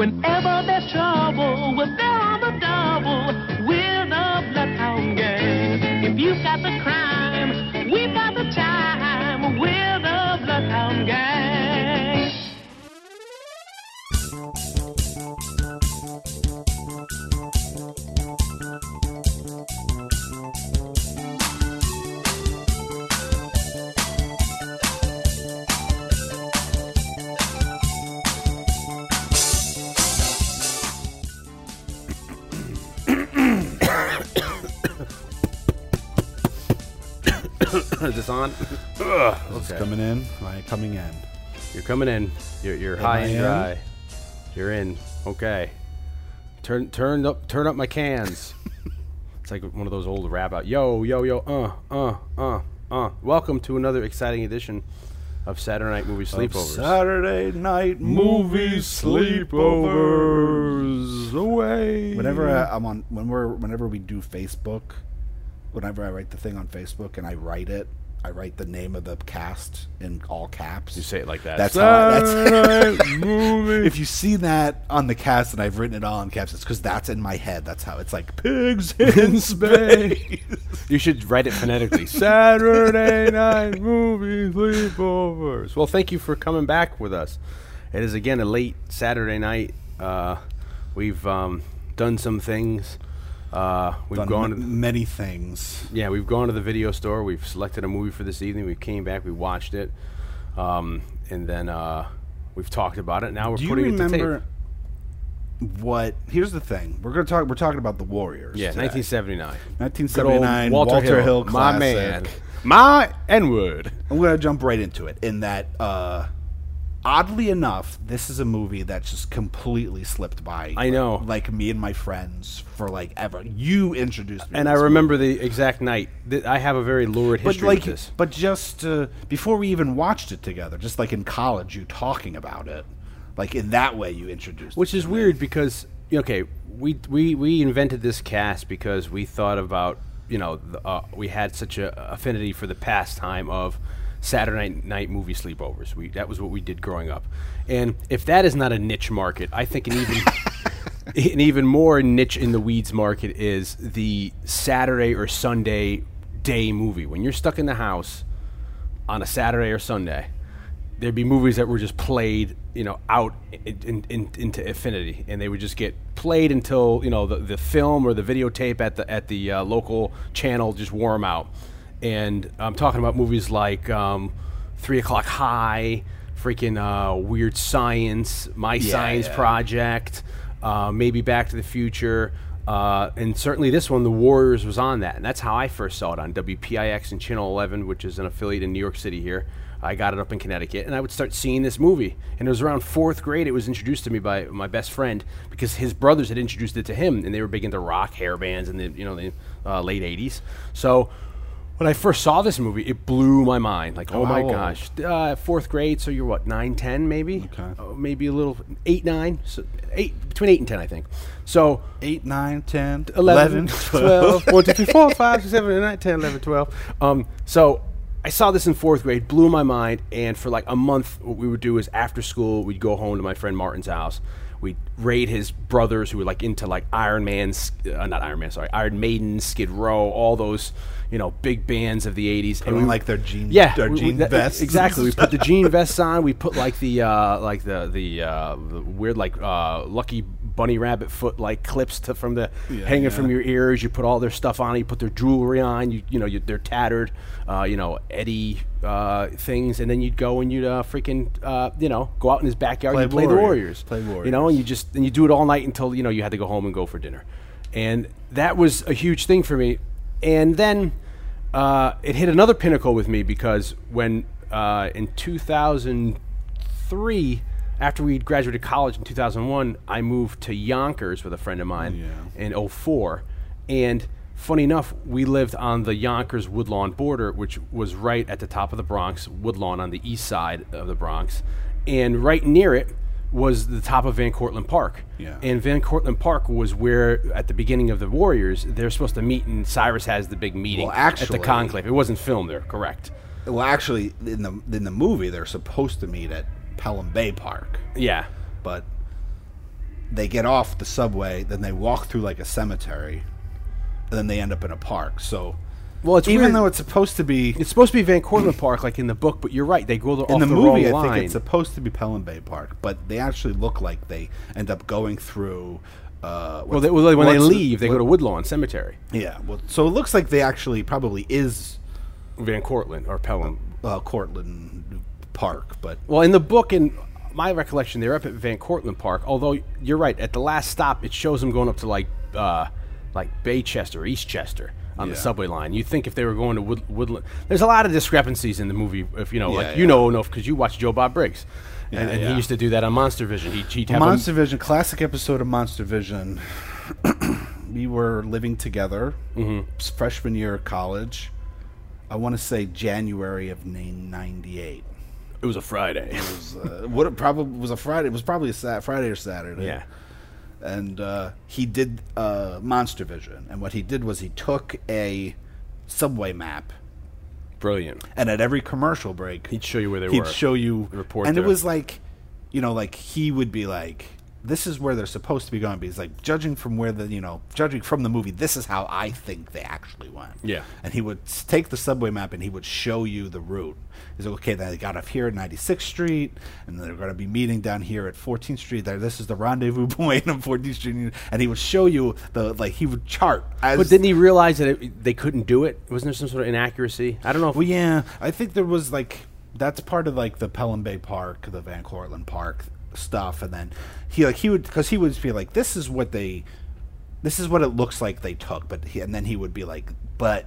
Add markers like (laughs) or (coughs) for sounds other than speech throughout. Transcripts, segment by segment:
Whenever Am I coming in? You're coming in. You're, you're high I and in? dry. You're in. Okay. Turn turn up turn up my cans. (laughs) it's like one of those old rap out. Yo yo yo. Uh uh uh uh. Welcome to another exciting edition of Saturday Night Movie Sleepovers. Saturday night movie sleepovers away. Whenever I, I'm on, when we're, whenever we do Facebook, whenever I write the thing on Facebook and I write it, I write the name of the cast in all caps. you say it like that. That's how. I, that's Saturday (laughs) if you see that on the cast and I've written it all in caps, it's because that's in my head. That's how it's like pigs (laughs) in space. You should write it phonetically. (laughs) Saturday night movie sleepovers. Well, thank you for coming back with us. It is again a late Saturday night. Uh, we've um, done some things. Uh, we've Done gone. m- many things. yeah, we've gone to the video store. We've selected a movie for this evening. We came back. We watched it, um, and then uh, we've talked about it. Now we're Do you putting it to remember tape. what? Here's the thing. We're gonna talk. We're talking about the Warriors. Yeah, today. 1979. 1979. Walter, Hill, my man, my N word. I'm gonna jump right into it. In that, uh, oddly enough, this is a movie that just completely slipped by. I know. like me and my friends for like ever. You introduced me, And I remember the exact night. Th- I have a very lurid But history like, with this. but just uh, before we even watched it together, just like in college, you talking about it, like in that way, you introduced. Which is weird because okay, we we we invented this cast because we thought about you know the, uh, we had such a affinity for the pastime of Saturday night, movie sleepovers. We that was what we did growing up, and if that is not a niche market, I think an even (laughs) an even more niche in the weeds market is the Saturday or Sunday day movie. When you're stuck in the house on a Saturday or Sunday, there'd be movies that were just played, you know, out in, in, in, into infinity, and they would just get played until you know the, the film or the videotape at the at the uh, local channel just wore 'em out. And I'm talking about movies like um, Three O'clock High, freaking uh, Weird Science, My Science yeah. Project, uh, maybe Back to the Future. Uh, and certainly this one, The Warriors, was on that. And that's how I first saw it on WPIX and Channel 11, which is an affiliate in New York City here. I got it up in Connecticut, and I would start seeing this movie. And it was around fourth grade. It was introduced to me by my best friend because his brothers had introduced it to him, and they were big into rock hair bands in the you know the uh, late '80s. So when I first saw this movie, it blew my mind. Like, oh, Oh, my gosh, uh, fourth grade. So you're what, nine, ten, maybe? Okay. Uh, maybe a little eight, nine. So eight between eight and ten, I think. So 8, 9, 10, 11, 11, 12, (laughs) 1, 2, 3, 4, 5, 7, 8, 9, 10, 11, 12. Um, so I saw this in fourth grade, blew my mind, and for like a month, what we would do is after school, we'd go home to my friend Martin's house. We'd raid his brothers who were like into like Iron Man, uh, not Iron Man, sorry, Iron Maiden, Skid Row, all those, you know, big bands of the 80s. Put we like, their jean- yeah, their we- we- jean that- vests and Exactly. We put the (laughs) jean vests on. We put like the uh, like the the, uh, the weird like uh, lucky bunny rabbit foot like clips to from the Yeah, hanging yeah. from your ears. You put all their stuff on. You put their jewelry on. You you know you, they're tattered. Uh, you know Eddie uh, things, and then you'd go and you'd uh, freaking uh, you know go out in his backyard. Play and play the Warriors. Play Warriors. You know, and you just and you do it all night until you know you had to go home and go for dinner, and that was a huge thing for me. And then uh, it hit another pinnacle with me because when uh, in 2003, after we graduated college in 2001, I moved to Yonkers with a friend of mine Yeah. in 04. And funny enough, we lived on the Yonkers Woodlawn border, which was right at the top of the Bronx, Woodlawn on the east side of the Bronx. And right near it was the top of Van Cortlandt Park. Yeah. And Van Cortlandt Park was where, at the beginning of the Warriors, they're supposed to meet, and Cyrus has the big meeting Well, at the conclave. It wasn't filmed there, correct? Well, actually, in the in the movie, they're supposed to meet at Pelham Bay Park, Yeah. but they get off the subway, then they walk through like a cemetery, and then they end up in a park. So Well, it's even weird. though it's supposed to be it's supposed to be Van Cortlandt Park, like in the book, but you're right. They go the, in the, the, movie, I wrong think it's supposed to be Pelham Bay Park, but they actually look like they end up going through. Uh, well, they, well, when they leave, they go to Woodlawn Cemetery. Yeah, well, so it looks like they actually probably is Van Cortlandt or Pelham. uh, Cortlandt Park, but Well, in the book, in my recollection, they're up at Van Cortlandt Park. Although you're right, at the last stop, it shows them going up to like uh, like Baychester, Eastchester on the subway line. You think if they were going to Wood, Woodland, there's a lot of discrepancies in the movie. If you know, Yeah, like yeah. you know enough because you watch Joe Bob Briggs, and, Yeah, and yeah. he used to do that on Monster Vision. He, he'd Monster Vision, classic episode of Monster Vision. (clears throat) we were living together, Mm-hmm. freshman year of college. I want to say January of '98. It was a Friday. It was uh, what it probably was a Friday. It was probably a sat- Friday or Saturday. yeah. And uh, he did uh, Monster Vision, and what he did was he took a subway map, Brilliant. and at every commercial break, He'd show you where they were. he'd show you Report and there. it was like you know like he would be like this is where they're supposed to be going because like judging from where the you know judging from the movie this is how i think they actually went Yeah. and he would take the subway map and he would show you the route he's like okay then they got up here at 96th street and they're going to be meeting down here at 14th street there this is the rendezvous (laughs) point on 14th street and he would show you the like he would chart as But didn't he realize that it, they couldn't do it? Wasn't there some sort of inaccuracy? I don't know. If, Well, yeah, I think there was like that's part of like the Pelham Bay Park, the Van Cortlandt Park stuff, and then he like he would because he would be like, this is what they, this is what it looks like they took, but he, and then he would be like, but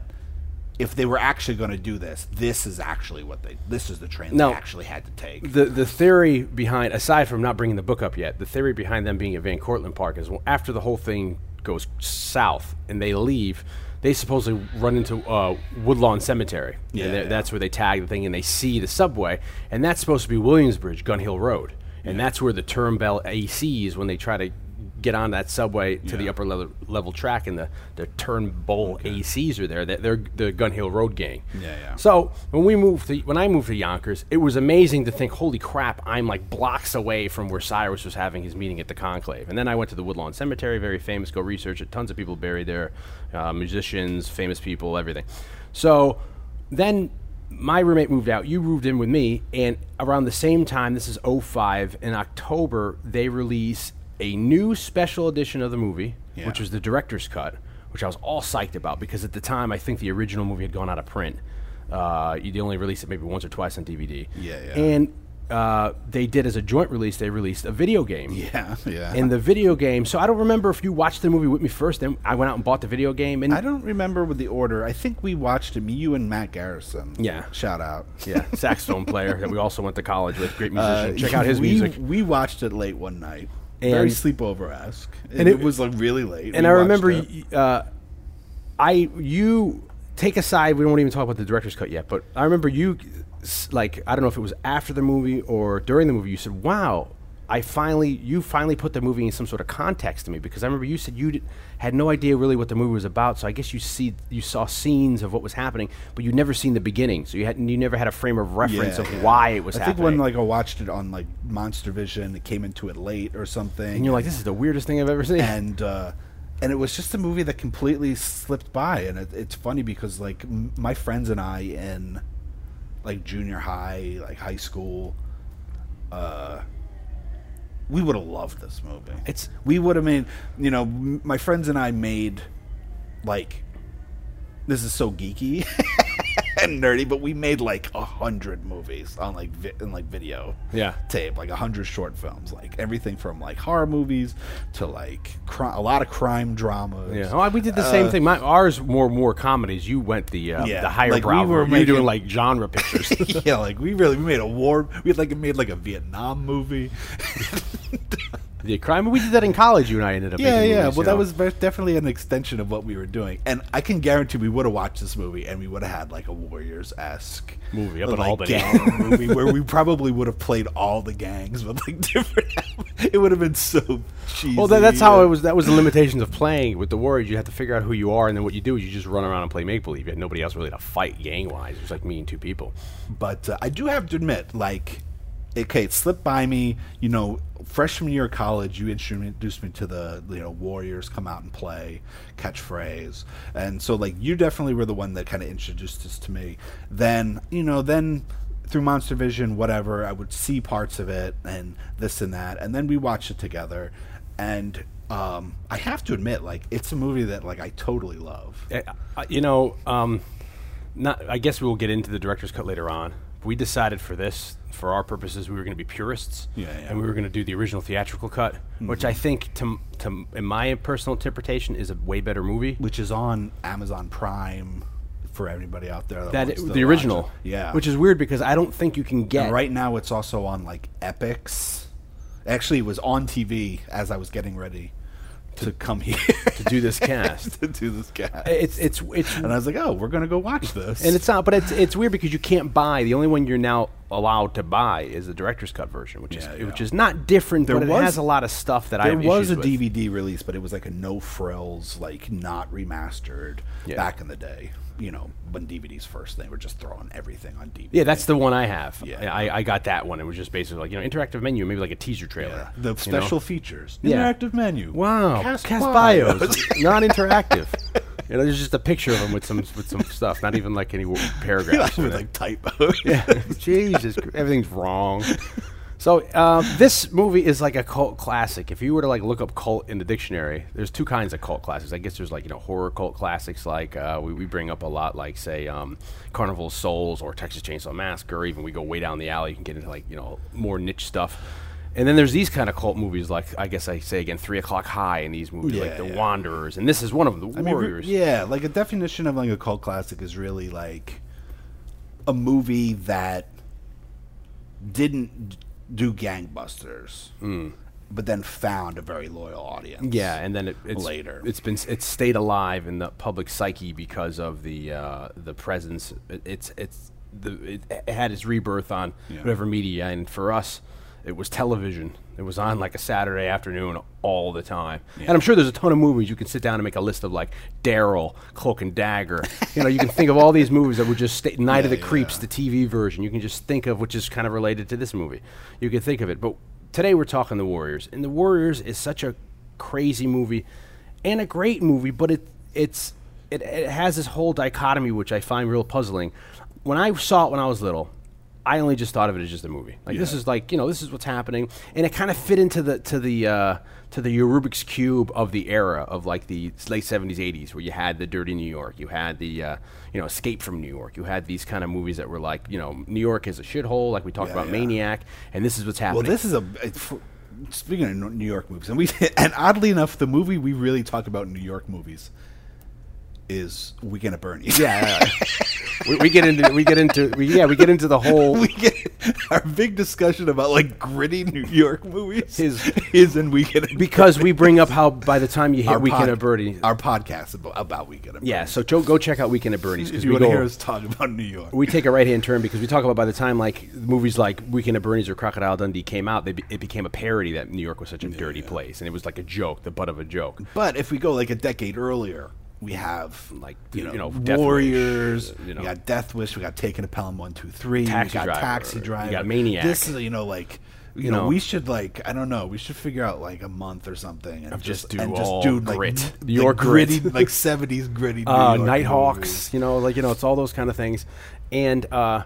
if they were actually going to do this, this is actually what they, this is the train No. they actually had to take. the the theory behind aside from not bringing the book up yet, the theory behind them being at Van Cortlandt Park is well, after the whole thing goes south and they leave, they supposedly run into uh, Woodlawn Cemetery. Yeah, and yeah. that's where they tag the thing and they see the subway, and that's supposed to be Williamsbridge, Gun Hill Road, and that's where the Turnbull ACs when they try to get on that subway to the upper level, level track and the the Turnbull ACs are there. That they're the Gun Hill Road gang. Yeah, yeah. So when we moved to when I moved to Yonkers, it was amazing to think, holy crap, I'm like blocks away from where Cyrus was having his meeting at the Conclave. And then I went to the Woodlawn Cemetery, very famous. Go research it. Tons of people buried there, uh, musicians, famous people, everything. So then my roommate moved out. You moved in with me, and around the same time, this is 05, in October, they release a new special edition of the movie, Yeah. which was the director's cut, which I was all psyched about because at the time I think the original movie had gone out of print. Uh, you only released it maybe once or twice on DVD. Yeah, yeah. And uh, they did as a joint release. They released a video game. (laughs) Yeah, yeah. And the video game. So I don't remember if you watched the movie with me first. Then I went out and bought the video game. And I don't remember with the order. I think we watched him. You and Matt Garrison. Yeah. shout out. yeah, (laughs) saxophone player that we also went to college with. Great musician. Uh, Check out his we, music. We watched it late one night, very sleepover esque, and, and it, was like really late. and We I remember, y- uh, I you take aside. We don't even talk about the director's cut yet, but I remember you, like I don't know if it was after the movie or during the movie. You said, "Wow." I finally, you finally put the movie in some sort of context to me because I remember you said you had no idea really what the movie was about. So I guess you see, you saw scenes of what was happening, but you'd never seen the beginning. So you had, you never had a frame of reference Yeah, of yeah. why it was happening. I happening. think when like I watched it on like Monster Vision, it came into it late or something, and you're like, "This is the weirdest thing I've ever seen." (laughs) and uh, and it was just a movie that completely slipped by. And it, it's funny because like m- my friends and I in like junior high, like high school, uh, we would have loved this movie. It's- we would have made you know my friends and I made like this is so geeky (laughs) and nerdy, but we made like a hundred movies on like vi- in like video Yeah. tape, like a hundred short films, like everything from like horror movies to like cri- a lot of crime dramas. Yeah, oh, we did the same Uh, thing. My, ours more more comedies. You went the uh, Yeah, the higher like, we brow. were you were doing like genre pictures. (laughs) yeah, like we really we made a war. We had like made like a Vietnam movie. (laughs) (laughs) the crime. We did that in college. You and I ended up. yeah, yeah. movies, well, that know. was very, definitely an extension of what we were doing, and I can guarantee we would have watched this movie and we would have had like a Warriors esque Movie up in like, Albany. gang (laughs) movie where we probably would have played all the gangs with like (laughs) different. it would have been so cheesy. Well, that, that's how it was. That was the limitations of playing with the Warriors. You have to figure out who you are, and then what you do is you just run around and play make believe. You had nobody else really to fight gang wise. It was like me and two people. But uh, I do have to admit, like, okay, it slipped by me. You know, freshman year of college, you introduced me to the you know Warriors come out and play catchphrase, and so like you definitely were the one that kind of introduced this to me. Then you know then through Monster Vision, whatever, I would see parts of it and this and that, and then we watched it together, and um, I have to admit, like it's a movie that like I totally love. Uh, uh, you know, um, not. I guess we will get into the director's cut later on. We decided for this, for our purposes, we were going to be purists, Yeah, yeah. and we were going to do the original theatrical cut, which I mm-hmm. think, to, to in my personal interpretation, is a way better movie. which is on Amazon Prime for everybody out there. That, That to the original, it. yeah. which is weird because I don't think you can get and right now it's also on like Epix. Actually, it was on TV as I was getting ready to come here to do this (laughs) cast. to do this cast. It's it's it's and I was like, oh, we're gonna go watch this. and it's not, but it's it's weird because you can't buy. The only one you're now allowed to buy is the director's cut version, which Yeah, is yeah. which is not different, There but was- it has a lot of stuff that I there was a with. DVD release, but it was like a no frills, like not remastered Yeah. back in the day. You know, when DVDs first, they were just throwing everything on DVD. Yeah, that's the one I have. Yeah. I, I got that one. It was just basically like you know interactive menu, maybe like a teaser trailer. Yeah. The you know? special features, Yeah. interactive menu. Wow, Cast cast, bios. bios, (laughs) non-interactive. you know, there's just a picture of them with some with some stuff, not even like any (laughs) paragraphs. with like typos. Yeah, Jesus, everything's wrong. So um, this movie is like a cult classic. If you were to like look up cult in the dictionary, there's two kinds of cult classics. I guess there's like you know horror cult classics, like uh, we, we bring up a lot, like say um, Carnival of Souls or Texas Chainsaw Massacre. Or even we go way down the alley, you can get into like you know more niche stuff. And then there's these kind of cult movies, like I guess I say again, Three O'clock High, and these movies like The yeah. Wanderers, and this is one of them, The I mean, re- Warriors. yeah, like a definition of like a cult classic is really like a movie that didn't do gangbusters, but then found a very loyal audience. Mm. Yeah, and then it, it's Later. It's been it's stayed alive in the public psyche because of the uh, the presence. It, it's it's the it, had its rebirth on Yeah. whatever media, and for us, it was television. It was on like a Saturday afternoon all the time. And I'm sure there's a ton of movies you can sit down and make a list of like Daryl, Cloak and Dagger. you know, you can think of all these movies that would just stay. Night of the (laughs) Yeah, Creeps, the TV version. You can just think of which is kind of related to this movie. You can think of it, but today we're talking the Warriors, and the Warriors is such a crazy movie and a great movie, but it it's it, it has this whole dichotomy which I find real puzzling. When I saw it when I was little, I only just thought of it as just a movie. Like this is like you know this is what's happening, and it kind of fit into the to the uh, to the Rubik's cube of the era of like the late seventies eighties, where you had the Dirty New York, you had the uh, you know Escape from New York, you had these kind of movies that were like you know New York is a shithole, like we talked Yeah, about yeah. Maniac, and this is what's happening. Well, this is a. Speaking of New York movies, and we (laughs) and oddly enough, the movie we really talk about in New York movies is Weekend at Bernie's. yeah, yeah. (laughs) we, we get into we get into we, yeah we get into the whole (laughs) we get our big discussion about like gritty New York movies Is- is in Weekend because we bring up how by the time you hit our Weekend pod- at Bernie, our podcast about, about Weekend at yeah. So go, check out Weekend at Bernie's because you want to hear us talk about New York, we take a right hand turn because we talk about by the time like movies like Weekend at Bernie's or Crocodile Dundee came out, they be, it became a parody that New York was such a dirty place, and it was like a joke, the butt of a joke. but if we go like a decade earlier, we have Like, you you know, know, Death Warriors. Wish, you know. we got Death Wish. We got Taking of Pelham one two three. Taxi we got Driver, Taxi you Driver. got Maniac. This is you know like. You, You know, know. we should like I don't know. We should figure out like a month or something and Of just do and all just do like, grit. n- New York like gritty like seventies gritty. (laughs) Uh, Nighthawks, movies. you know, like you know, it's all those kind of things. And uh,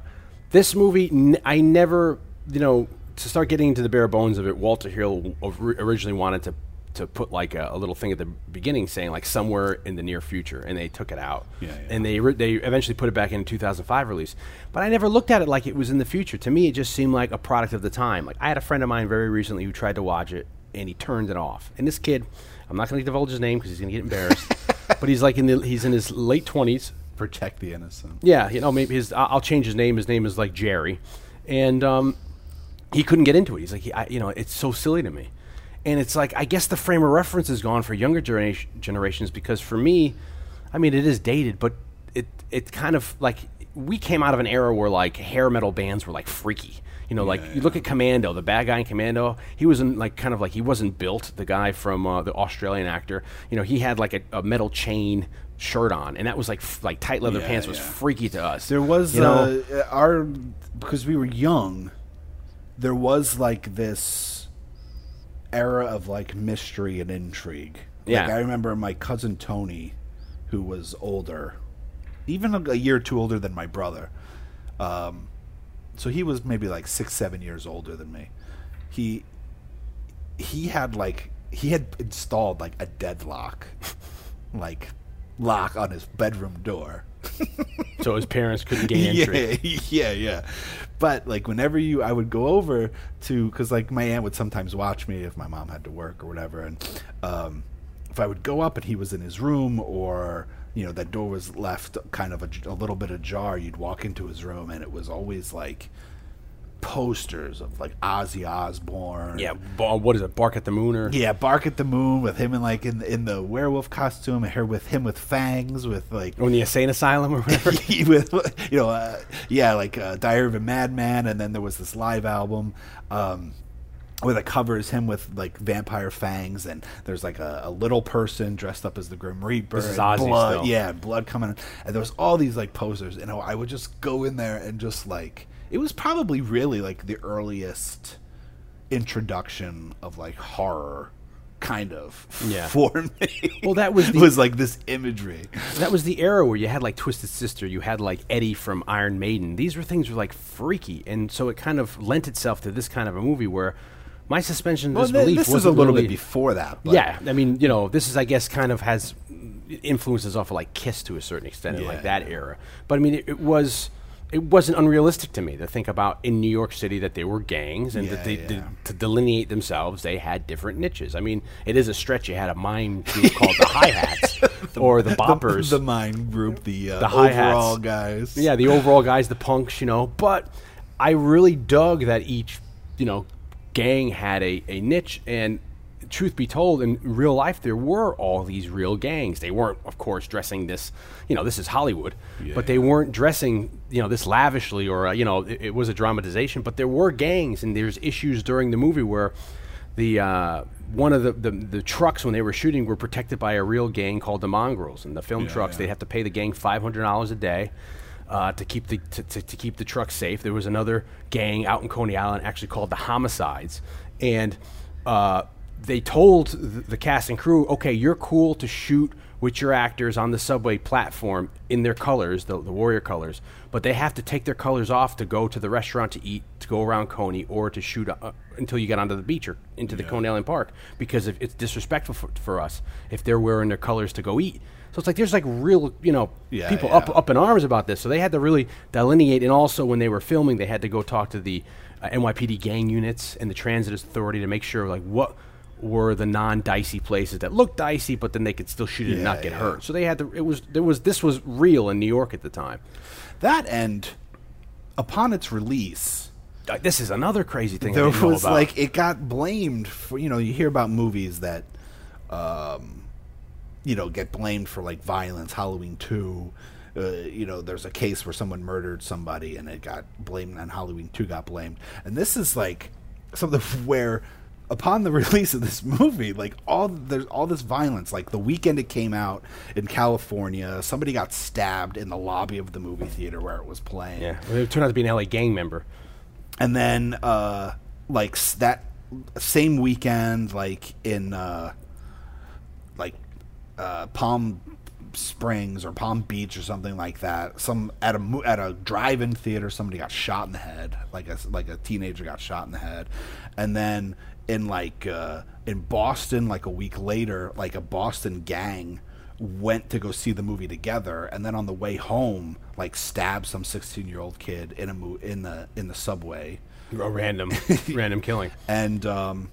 this movie, n- I never, you know, to start getting into the bare bones of it. Walter Hill originally wanted to to put like a, a little thing at the beginning saying like somewhere in the near future, and they took it out. Yeah, yeah. And they re- they eventually put it back in a 2005 release. But I never looked at it like it was in the future. To me, it just seemed like a product of the time. Like I had a friend of mine very recently who tried to watch it, and he turned it off. And this kid, I'm not going to divulge his name because he's going to get embarrassed. (laughs) but he's like in the he's in his late 20s. Protect the innocent. Yeah, you know, maybe his. I'll change his name. His name is like Jerry, and um, he couldn't get into it. He's like, he, I, you know, it's so silly to me, and it's like I guess the frame of reference is gone for younger generation, generations because for me, I mean, it is dated, but it it kind of like we came out of an era where like hair metal bands were like freaky. You know, like you look at Commando, the bad guy in Commando. He wasn't like kind of like he wasn't built. The guy from uh, the Australian actor. You know, he had like a, a metal chain shirt on, and that was like f- like tight leather Yeah, pants was yeah. freaky to us. There was you know, uh, our because we were young. there was like this era of like mystery and intrigue. Like, Yeah. I remember my cousin Tony, who was older, even a, a year or two older than my brother. Um, so he was maybe like six, seven years older than me. He he had like he had installed like a deadlock, (laughs) like lock on his bedroom door. (laughs) So his parents couldn't gain entry. Yeah, (laughs) yeah, yeah. But like whenever you, I would go over to because like my aunt would sometimes watch me if my mom had to work or whatever, and um, if I would go up and he was in his room or you know that door was left kind of a, a little bit ajar, you'd walk into his room and it was always like posters of like Ozzy Osbourne. Yeah, what is it? Bark at the Moon or Yeah, Bark at the Moon with him in like in in the werewolf costume, and her with him with fangs, with like or in the insane asylum or whatever. (laughs) with you know, uh, yeah, like uh, Diary of a Madman, and then there was this live album. Um, where the cover is him with like vampire fangs, and there's like a, a little person dressed up as the Grim Reaper. This is Ozzy blood, still. yeah, blood coming, and there was all these like posters, and I would just go in there and just like it was probably really like the earliest introduction of like horror, kind of Yeah. (laughs) for me. Well, that was (laughs) the- was like this imagery. that was the era where you had like Twisted Sister, you had like Eddie from Iron Maiden. These were things were like freaky, and so it kind of lent itself to this kind of a movie where my suspension of Well, disbelief th- this is a little really- bit before that. But yeah, I mean, you know, this is I guess kind of has influences off of like Kiss to a certain extent in Yeah. like that era. But I mean, it, it was it wasn't unrealistic to me to think about in New York City that there were gangs and Yeah, that they yeah. did, to delineate themselves they had different niches. I mean, it is a stretch. You had a mime group called the Hi Hats (laughs) or (laughs) the Boppers. the, mind group, the, uh, The hi-hats. overall guys. Yeah, the overall guys, the punks, you know. But I really dug that each, you know, gang had a, a niche. And truth be told, in real life, there were all these real gangs. They weren't, of course, dressing this, you know, this is Hollywood, but they weren't dressing, you know, this lavishly or, uh, you know, it, it was a dramatization. But there were gangs, and there's issues during the movie where the uh, one of the, the the trucks when they were shooting were protected by a real gang called the Mongrels, and the film Yeah, trucks yeah. they'd have to pay the gang five hundred dollars a day uh, to keep the to, to, to keep the truck safe. There was another gang out in Coney Island actually called the Homicides, and uh, they told the, cast and crew, "Okay, you're cool to shoot with your actors on the subway platform in their colors, the, the warrior colors, but they have to take their colors off to go to the restaurant to eat, to go around Coney, or to shoot uh, until you get onto the beach or into the Coney Island Park because if it's disrespectful for, for us if they're wearing their colors to go eat." So it's like there's like real, you know, Yeah, people yeah. up up in arms about this. So they had to really delineate, and also when they were filming, they had to go talk to the uh, NYPD gang units and the Transit Authority to make sure like what were the non-dicey places that looked dicey, but then they could still shoot it and not get yeah. hurt. So they had to. It was there was this was real in New York at the time. That and upon its release, Uh, This is another crazy thing. I there was like it got blamed for you know you hear about movies that um you know get blamed for like violence halloween 2 uh, you know there's a case where someone murdered somebody and it got blamed and halloween 2 got blamed and this is like something (laughs) where upon the (laughs) release of this movie like all there's all this violence. Like the weekend it came out in california somebody got stabbed in the lobby of the movie theater where it was playing. Yeah, well, it turned out to be an LA gang member. and then uh like that same weekend like in uh like uh palm springs or palm beach or something like that some at a at a drive-in theater somebody got shot in the head like a like a teenager got shot in the head. And then in like uh in boston like a week later like a boston gang went to go see the movie together and then on the way home like stabbed some 16 year old kid in a mo- in the in the subway A random (laughs) random killing. and um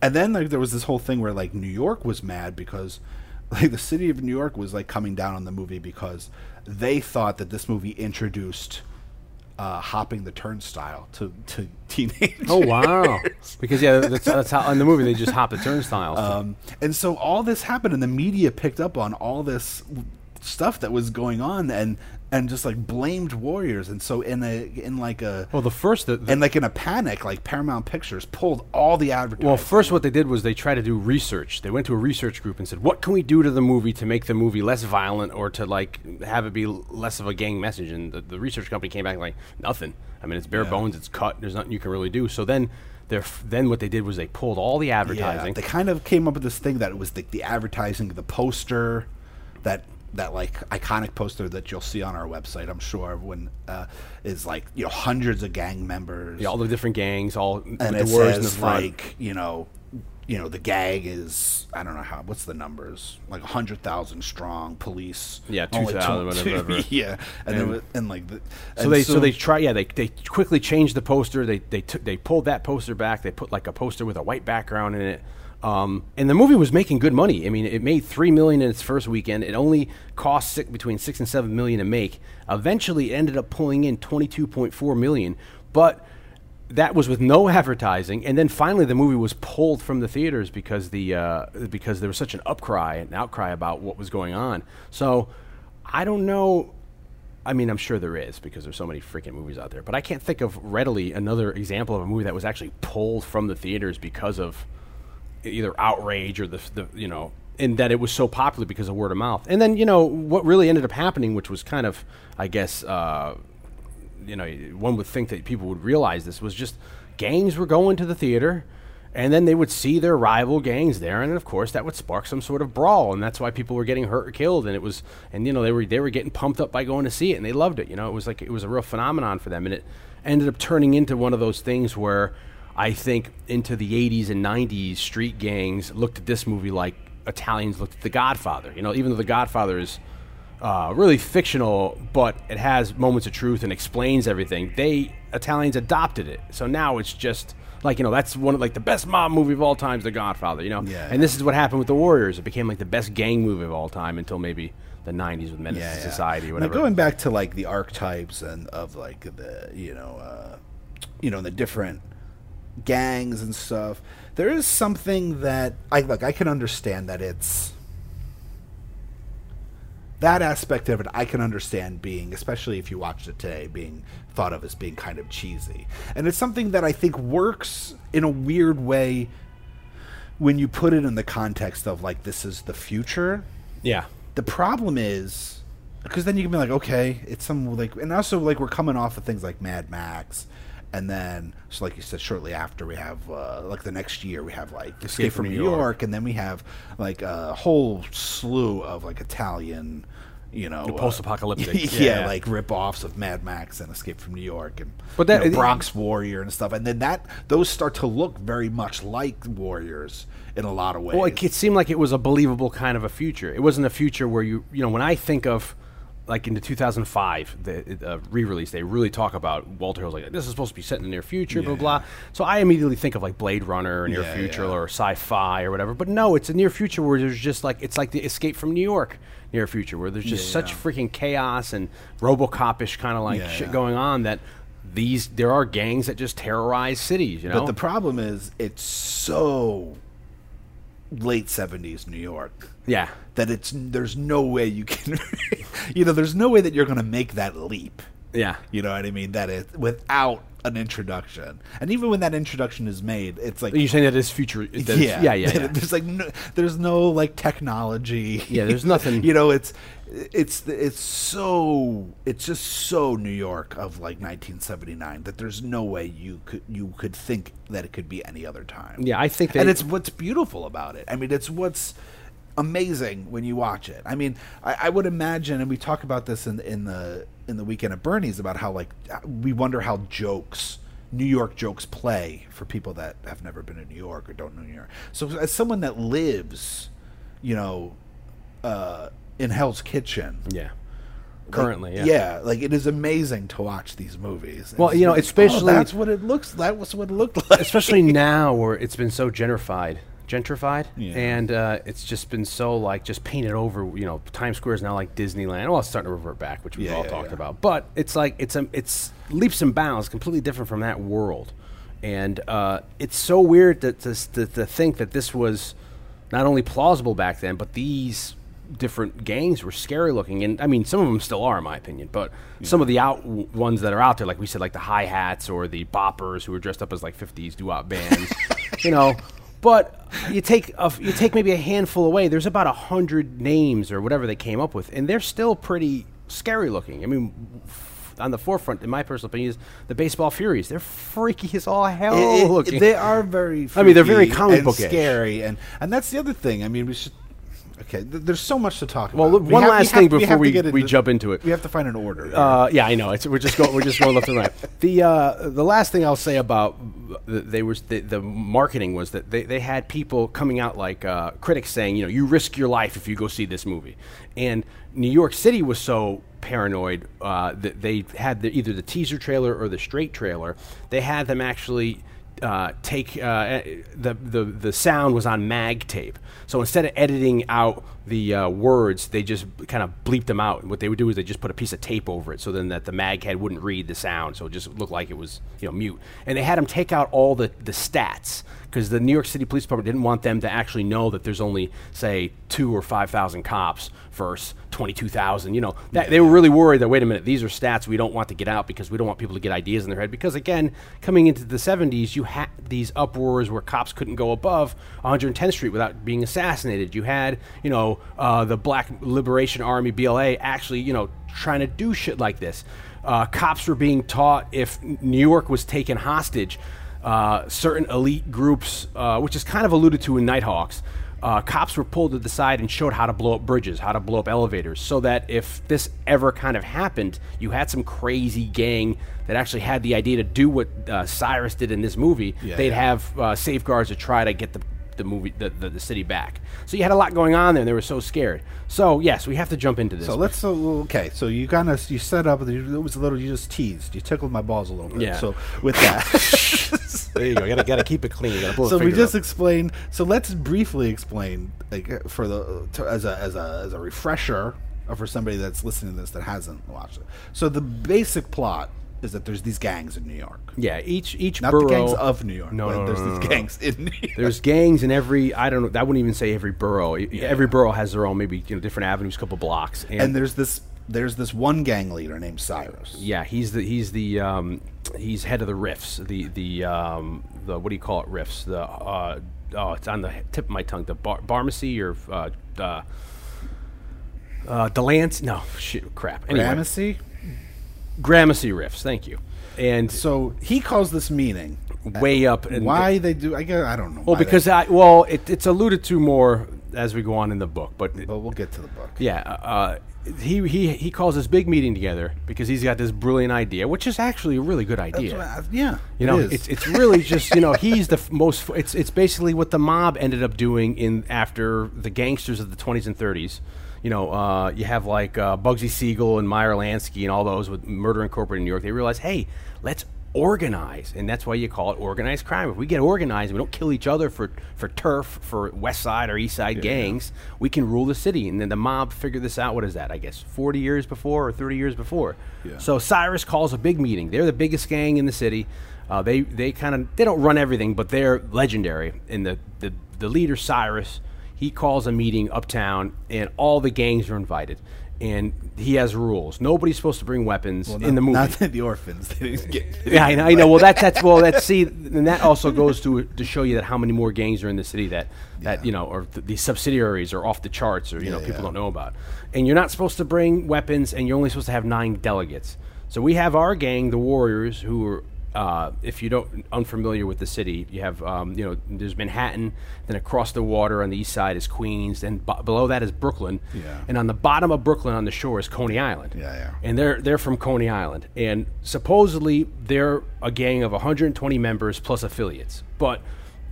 and then like there was this whole thing where like New York was mad because (laughs) like the city of New York was like coming down on the movie because they thought that this movie introduced uh, hopping the turnstile to to (laughs) teenagers. Oh wow! because yeah, that's, that's how in the movie they just hop the turnstile. Um, and so all this happened, and the media picked up on all this stuff that was going on, and and just like blamed Warriors, and so in a in like a Well, the first the, the and like in a panic, like Paramount Pictures pulled all the advertising. Well, first, what they did was they tried to do research. They went to a research group and said, "What can we do to the movie to make the movie less violent or to like have it be less of a gang message?" And the, the research company came back like, "Nothing. I mean, it's bare Yeah. bones. It's cut. There's nothing you can really do." So then, f- then what they did was they pulled all the yeah, advertising. they kind of came up with this thing that it was the, the advertising, the poster, that that like iconic poster that you'll see on our website. I'm sure when uh, is like you know hundreds of gang members. yeah, all the different gangs, all and it the words in the says like you know you know the gang is i don't know how what's the numbers like 100000 strong police Yeah, 2,000, (laughs) whatever. (laughs) yeah and, And- and like the, So and they so, they try yeah they, they quickly changed the poster they they took they pulled that poster back they put like a poster with a white background in it um, and the movie was making good money. I mean it made three million in its first weekend. It only cost six, between six and seven million to make. Eventually it ended up pulling in twenty two point four million. But that was with no advertising, and then finally the movie was pulled from the theaters because the uh, because there was such an upcry, an outcry about what was going on. So I don't know. I mean, I'm sure there is because there's so many freaking movies out there, but I can't think of readily another example of a movie that was actually pulled from the theaters because of either outrage or the, the you know, and that it was so popular because of word of mouth. And then you know what really ended up happening, which was kind of, I guess. Uh, you know, one would think that people would realize this was just gangs were going to the theater, and then they would see their rival gangs there, and of course that would spark some sort of brawl, and that's why people were getting hurt or killed, and it was, and you know, they were they were getting pumped up by going to see it, and they loved it. You know, it was like it was a real phenomenon for them, and it ended up turning into one of those things where I think into the '80s and '90s, street gangs looked at this movie like Italians looked at The Godfather. You know, even though The Godfather is uh, really fictional, but it has moments of truth and explains everything. They Italians adopted it, so now it's just like you know that's one of like the best mob movie of all time is The Godfather. You know, Yeah, and this is what happened with The Warriors. It became like the best gang movie of all time until maybe the '90s with Menace yeah, yeah. Society or Now, whatever. going back to like the archetypes and of like the you know uh, you know the different gangs and stuff there is something that i look i can understand that it's that aspect of it i can understand being especially if you watched it today being thought of as being kind of cheesy. And it's something that i think works in a weird way when you put it in the context of like this is the future. Yeah, the problem is because then you can be like, okay, it's some like, and also like we're coming off of things like Mad Max, and then so like you said, shortly after we have uh, like the next year we have like Escape, from, New York. and then we have like a whole slew of like Italian. You know, uh, post-apocalyptic, (laughs) yeah, yeah. like rip-offs of Mad Max and Escape from New York, and But that- you know, Bronx Warrior and stuff, and then that those start to look very much like Warriors in a lot of ways. Well, it, it seemed like it was a believable kind of a future. It wasn't a future where you, you know, when I think of like in the 2005 the uh, re-release, they really talk about Walter Hill's like this is supposed to be set in the near future, blah Yeah. blah. So I immediately think of like Blade Runner, near Yeah, future, or sci-fi or whatever. But no, it's a near future where there's just like it's like the Escape from New York near future where there's just such freaking chaos and RoboCop-ish kind of like shit going on that. These there are gangs that just terrorize cities, you know. But the problem is, it's so late seventies New York yeah, that it's there's no way you can, (laughs) you know, there's no way that you're going to make that leap. yeah. You know what I mean? That is without an introduction, and even when that introduction is made, it's like You're saying that is future? that it's- yeah, yeah, yeah. (laughs) yeah. There's like no, there's no like technology. Yeah, there's nothing- (laughs) you know, it's it's it's so it's just so New York of like 1979 that there's no way you could you could think that it could be any other time. Yeah, I think and it's what's beautiful about it. I mean, it's what's amazing when you watch it. I mean, I, I would imagine, and we talk about this in in the in the weekend at Bernie's about how like we wonder how jokes. New York jokes play for people that have never been to New York or don't know New York. So, as someone that lives, you know, uh, in Hell's Kitchen, Yeah. like, Currently, yeah. yeah, like it is amazing to watch these movies. Well, It's you know, like, especially- oh, that's what it looks. That was what it looked (laughs) like. Especially now where it's been so gentrified. Gentrified, Yeah. and uh, it's just been so like just painted over. You know, Times Square is now like Disneyland. Well, it's starting to revert back, which we've Yeah, all yeah, talked yeah. about. But it's like it's a it's leaps and bounds, completely different from that world, and uh, it's so weird to, to to to think that this was not only plausible back then, but these different gangs were scary looking, and I mean, some of them still are, in my opinion. But some of the out w- ones that are out there, like we said, like the hi hats or the boppers who were dressed up as like '50s doo-wop bands, (laughs) you know. But you take a, you take maybe a handful away. There's about a hundred names or whatever they came up with, and they're still pretty scary looking. I mean, f- on the forefront, in my personal opinion, is the baseball Furies. They're freaky as all hell It- it- looking. they are very. I mean, they're very comic and book-ish. scary, and and that's the other thing. I mean, we should. Okay, th- there's so much to talk Well, about. Well, one last thing before have to we- get we jump into it. We have to find an order. Uh, yeah, I know. It's, we're just going. We're just going left and right. The uh, the last thing I'll say about the, they was the, the marketing was that they, they had people coming out like uh, critics saying, you know, you risk your life if you go see this movie, and New York City was so paranoid uh, that they had the, either the teaser trailer or the straight trailer. They had them actually uh, take uh, the, the the sound was on mag tape. So instead of editing out the uh, words, they just kind of bleeped them out. And what they would do is they just put a piece of tape over it, so then that the mag head wouldn't read the sound, so it just looked like it was you know mute. And they had them take out all the the stats because the New York City Police Department didn't want them to actually know that there's only say two or five thousand cops versus twenty two thousand. You know, that, they were really worried that wait a minute, these are stats we don't want to get out because we don't want people to get ideas in their head. Because again, coming into the '70s, you had these uproars where cops couldn't go above 110th Street without being assassinated. You had you know uh, the Black Liberation Army (BLA) actually you know trying to do shit like this. Uh, cops were being taught if New York was taken hostage uh, certain elite groups, uh, which is kind of alluded to in Nighthawks, uh, cops were pulled to the side and showed how to blow up bridges, how to blow up elevators, so that if this ever kind of happened, you had some crazy gang that actually had the idea to do what uh, Cyrus did in this movie. Yeah, they'd yeah. have uh, safeguards to try to get the the movie the, the, the city back. So you had a lot going on there. and They were so scared. So yes, we have to jump into this. So let's. So, okay, so you kind of you set up. It was a little. You just teased. You tickled my balls a little bit. Yeah. So with that, (laughs) there you go. You gotta gotta keep it clean. You gotta so we just up. explained. So let's briefly explain, like uh, for the to, as a as a as a refresher, or for somebody that's listening to this that hasn't watched it. So the basic plot is that there's these gangs in New York. yeah, each each Not borough the gangs of New York. No, but no, no, there's no, these gangs in New York. There's gangs in every. I don't know. I wouldn't even say every borough. E- Every borough has their own, maybe you know, different avenues, couple blocks. And, and there's this there's this one gang leader named Cyrus. yeah, he's the he's the um, he's head of the riffs. The the um, the what do you call it? Riffs. The uh, oh, it's on the tip of my tongue. The bar- Barmacy or uh, uh, uh, Delance? No, shit, crap. Anyway? Gramercy riffs. Thank you. And So he calls this meeting. way up. And Why they do? I guess I don't know. Well, why they- because I well, it, it's alluded to more as we go on in the book, but but we'll get to the book. Yeah, uh, he he he calls this big meeting together because he's got this brilliant idea, which is actually a really good idea. yeah, you know, it is. it's it's really just you know he's the f- most. f- It's it's basically what the mob ended up doing in after the gangsters of the 20s and 30s. You know, uh, you have like uh, Bugsy Siegel and Meyer Lansky and all those with Murder Incorporated in New York. They realize, hey, let's organize, and that's why you call it organized crime. If we get organized, we don't kill each other for for turf for West Side or East Side gangs. We can rule the city, and then the mob figured this out. What is that? I guess forty years before or thirty years before. Yeah. So Cyrus calls a big meeting. They're the biggest gang in the city. Uh, they they kind of they don't run everything, but they're legendary. And the, the the leader Cyrus, he calls a meeting uptown, and all the gangs are invited. And he has rules. Nobody's supposed to bring weapons Well, in the movie. Not the orphans. (laughs) They. (laughs) Yeah, I know. I know. Well, that's that's well, that's see, and that also goes to to show you that how many more gangs are in the city that that Yeah. you know, or th- these subsidiaries are off the charts, or you know, people yeah. don't know about. And you're not supposed to bring weapons, and you're only supposed to have nine delegates. So we have our gang, the Warriors, who are. Uh, if you don't unfamiliar with the city, you have um, you know there's Manhattan, then across the water on the east side is Queens, then b- below that is Brooklyn, Yeah. and on the bottom of Brooklyn on the shore is Coney Island Yeah, yeah. and they're they're from Coney Island, and supposedly they're a gang of 120 members plus affiliates. But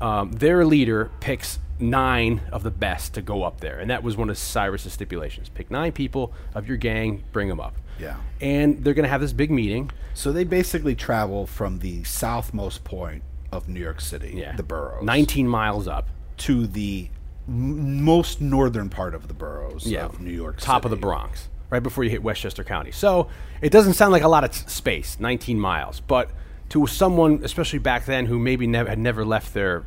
um, their leader picks nine of the best to go up there, and that was one of Cyrus's stipulations: pick nine people of your gang, bring them up. Yeah. And they're going to have this big meeting. So they basically travel from the southmost point of New York City, Yeah, the boroughs, 19 miles up. to the m- most northern part of the boroughs Yeah, of New York top of the Bronx, right before you hit Westchester County. So it doesn't sound like a lot of t- space, 19 miles, but to someone, especially back then, who maybe never had never left their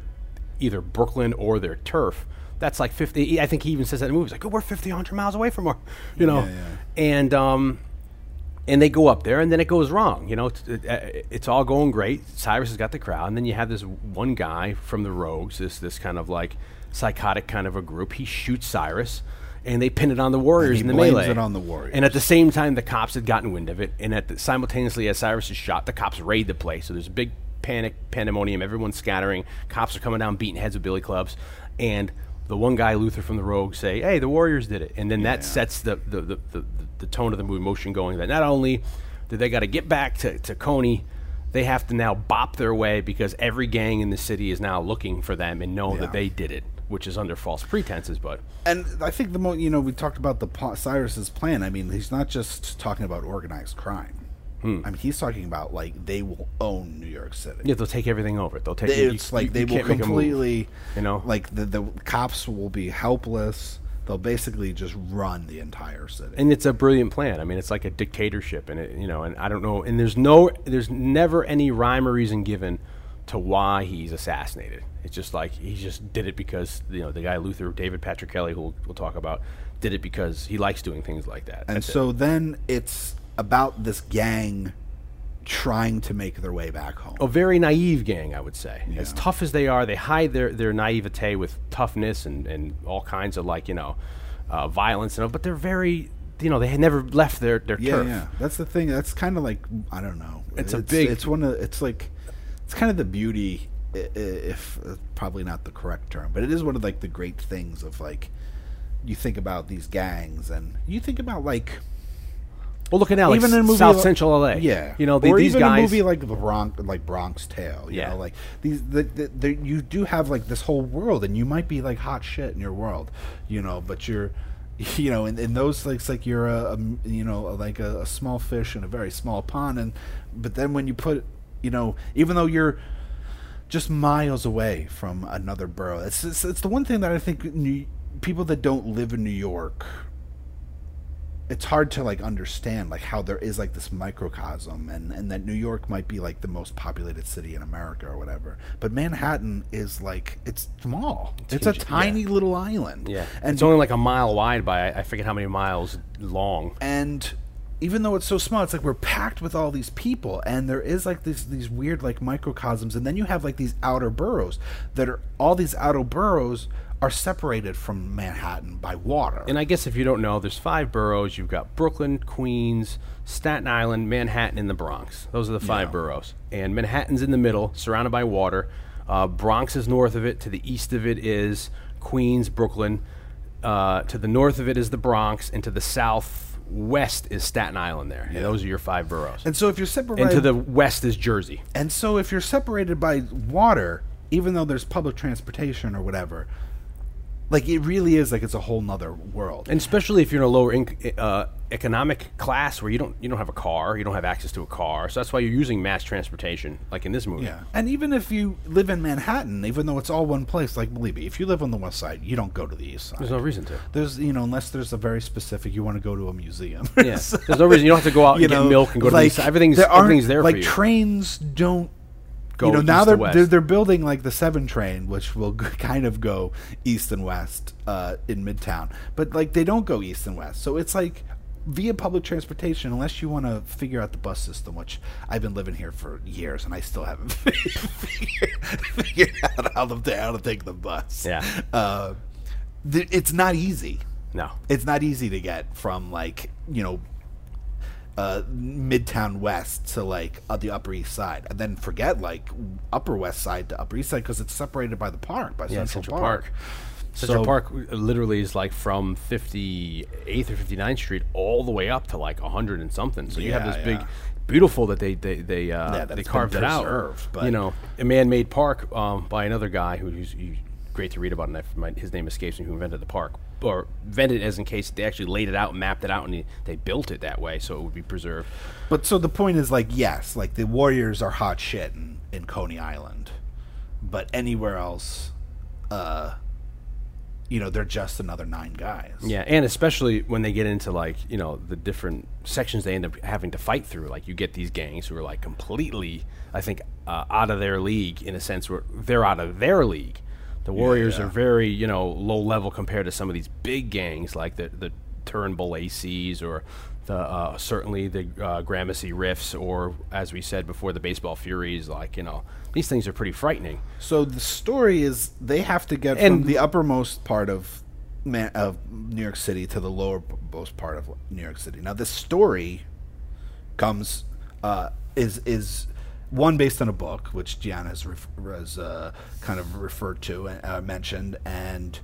either Brooklyn or their turf, that's like 50. I think he even says that in the movie. He's like, oh, we're 50, 100 miles away from her, you know. Yeah, yeah. And um, and they go up there, and then it goes wrong. You know, it's, it, uh, it's all going great. Cyrus has got the crowd, and then you have this one guy from the Rogues, this this kind of like psychotic kind of a group. He shoots Cyrus, and they pin it on the Warriors he in the melee. it on the Warriors. And at the same time, the cops had gotten wind of it, and at the, simultaneously as Cyrus is shot, the cops raid the place. So there's a big panic, pandemonium. Everyone's scattering. Cops are coming down, beating heads with billy clubs, and the one guy, Luther from the Rogue, say, "Hey, the Warriors did it," and then that sets the the, the, the the tone of the movie motion going. That not only did they got to get back to to Coney. They have to now bop their way because every gang in the city is now looking for them and know Yeah. that they did it, which is under false pretenses. But And I think the mo you know we talked about the Cyrus's plan. I mean, he's not just talking about organized crime. Hmm. I mean, he's talking about like they will own New York City. yeah, they'll take everything over. They'll take. They- you- it's you- like you they will can't make a move, completely, you know? like the the cops will be helpless. They'll basically just run the entire city. and it's a brilliant plan. I mean, it's like a dictatorship, and it, you know, and I don't know, and there's no, there's never any rhyme or reason given to why he's assassinated. It's just like he just did it because you know the guy Luther, David Patrick Kelly, who we'll, we'll talk about, did it because he likes doing things like that. and That's it. so then it's about this gang trying to make their way back home. a very naive gang, I would say. As tough as they are, they hide their, their naivete with toughness and, and all kinds of like you know, uh, violence and all. But they're very, you know, they had never left their their yeah, turf. yeah. That's the thing. That's kind of like I don't know. It's a big- It's one of. It's like. It's kind of the beauty, if uh, probably not the correct term, but it is one of like the great things of like. You think about these gangs, and you think about like Well, look at now, like even in a movie South like- Central LA. Yeah, you know, the, or these even guys. a movie like the Bronx, like Bronx Tale. You Yeah. know, like these, the, the, the, you do have like this whole world, and you might be like hot shit in your world, you know, but you're, (laughs) you know, in, in those like, like you're a you know, like a, a small fish in a very small pond, and but then when you put, you know, even though you're just miles away from another borough, it's it's, it's the one thing that I think New, people that don't live in New York it's hard to like understand like how there is like this microcosm and and that New York might be like the most populated city in America or whatever but Manhattan is like it's small. It's, a huge, tiny little island. Yeah, and it's only like a mile wide by I I forget how many miles long. and even though it's so small, it's like we're packed with all these people, and there is like these these weird like microcosms, and then you have like these outer boroughs that are all these outer boroughs are separated from Manhattan by water. And I guess if you don't know, there's five boroughs. You've got Brooklyn, Queens, Staten Island, Manhattan, and the Bronx. Those are the five Yeah. boroughs. And Manhattan's in the middle, surrounded by water. Uh, Bronx is north of it. To the east of it is Queens, Brooklyn. Uh, to the north of it is the Bronx, and to the southwest is Staten Island. There, and those are your five boroughs. and so if you're separated, And to the west is Jersey. And so if you're separated by water, even though there's public transportation or whatever, like it really is like it's a whole nother world. And especially if you're in a lower inc- uh, economic class where you don't you don't have a car, you don't have access to a car, so that's why you're using mass transportation, like in this movie. yeah. And even if you live in Manhattan, even though it's all one place, like believe me, if you live on the west side, you don't go to the east side. There's no reason to. There's you know unless there's a very specific you want to go to a museum. Yeah, there's no reason you don't have to go out (laughs) and You get milk and go to like, the everything's there everything's there like for you. trains don't Go you know now they're, they're they're building like the seven train which will g- (laughs) kind of go east and west uh, in midtown. But like they don't go east and west. So it's like via public transportation unless you want to figure out the bus system which i've been living here for years and i still haven't figured, (laughs) figured out how to, how to take the bus. Yeah. uh, th- it's not easy. No, it's not easy to get from like you know uh, midtown west to like uh, the upper east side and then forget like upper west side to upper east side because it's separated by the park by yeah, central, Central park, Park. Central So- Park uh, literally is like from 58th or 59th Street all the way up to like 100 and something. So you have Yeah, this big, beautiful that they they they uh, Yeah, they carved it out. but- you know, a man-made park um, by another guy who's, who's great to read about, and I, my, his name escapes me. Who invented the park or invented it as in case they actually laid it out, and mapped it out, and they, they built it that way so it would be preserved. but so the point is like yes like the warriors are hot shit in, in coney island but anywhere else uh you know they're just another nine guys Yeah, and especially when they get into like you know the different sections they end up having to fight through. Like you get these gangs who are like completely, I think, uh, out of their league in a sense where they're out of their league. The Warriors yeah. are very, you know, low level compared to some of these big gangs like the the Turnbull ACs or the uh, certainly the uh, Gramercy Riffs or as we said before the Baseball Furies. Like you know, these things are pretty frightening. So the story is they have to get And- from the uppermost part of man, of New York City to the lowermost part of New York City. Now this story comes uh, is is one based on a book which Gianna has, ref- has uh, kind of referred to and uh, mentioned, and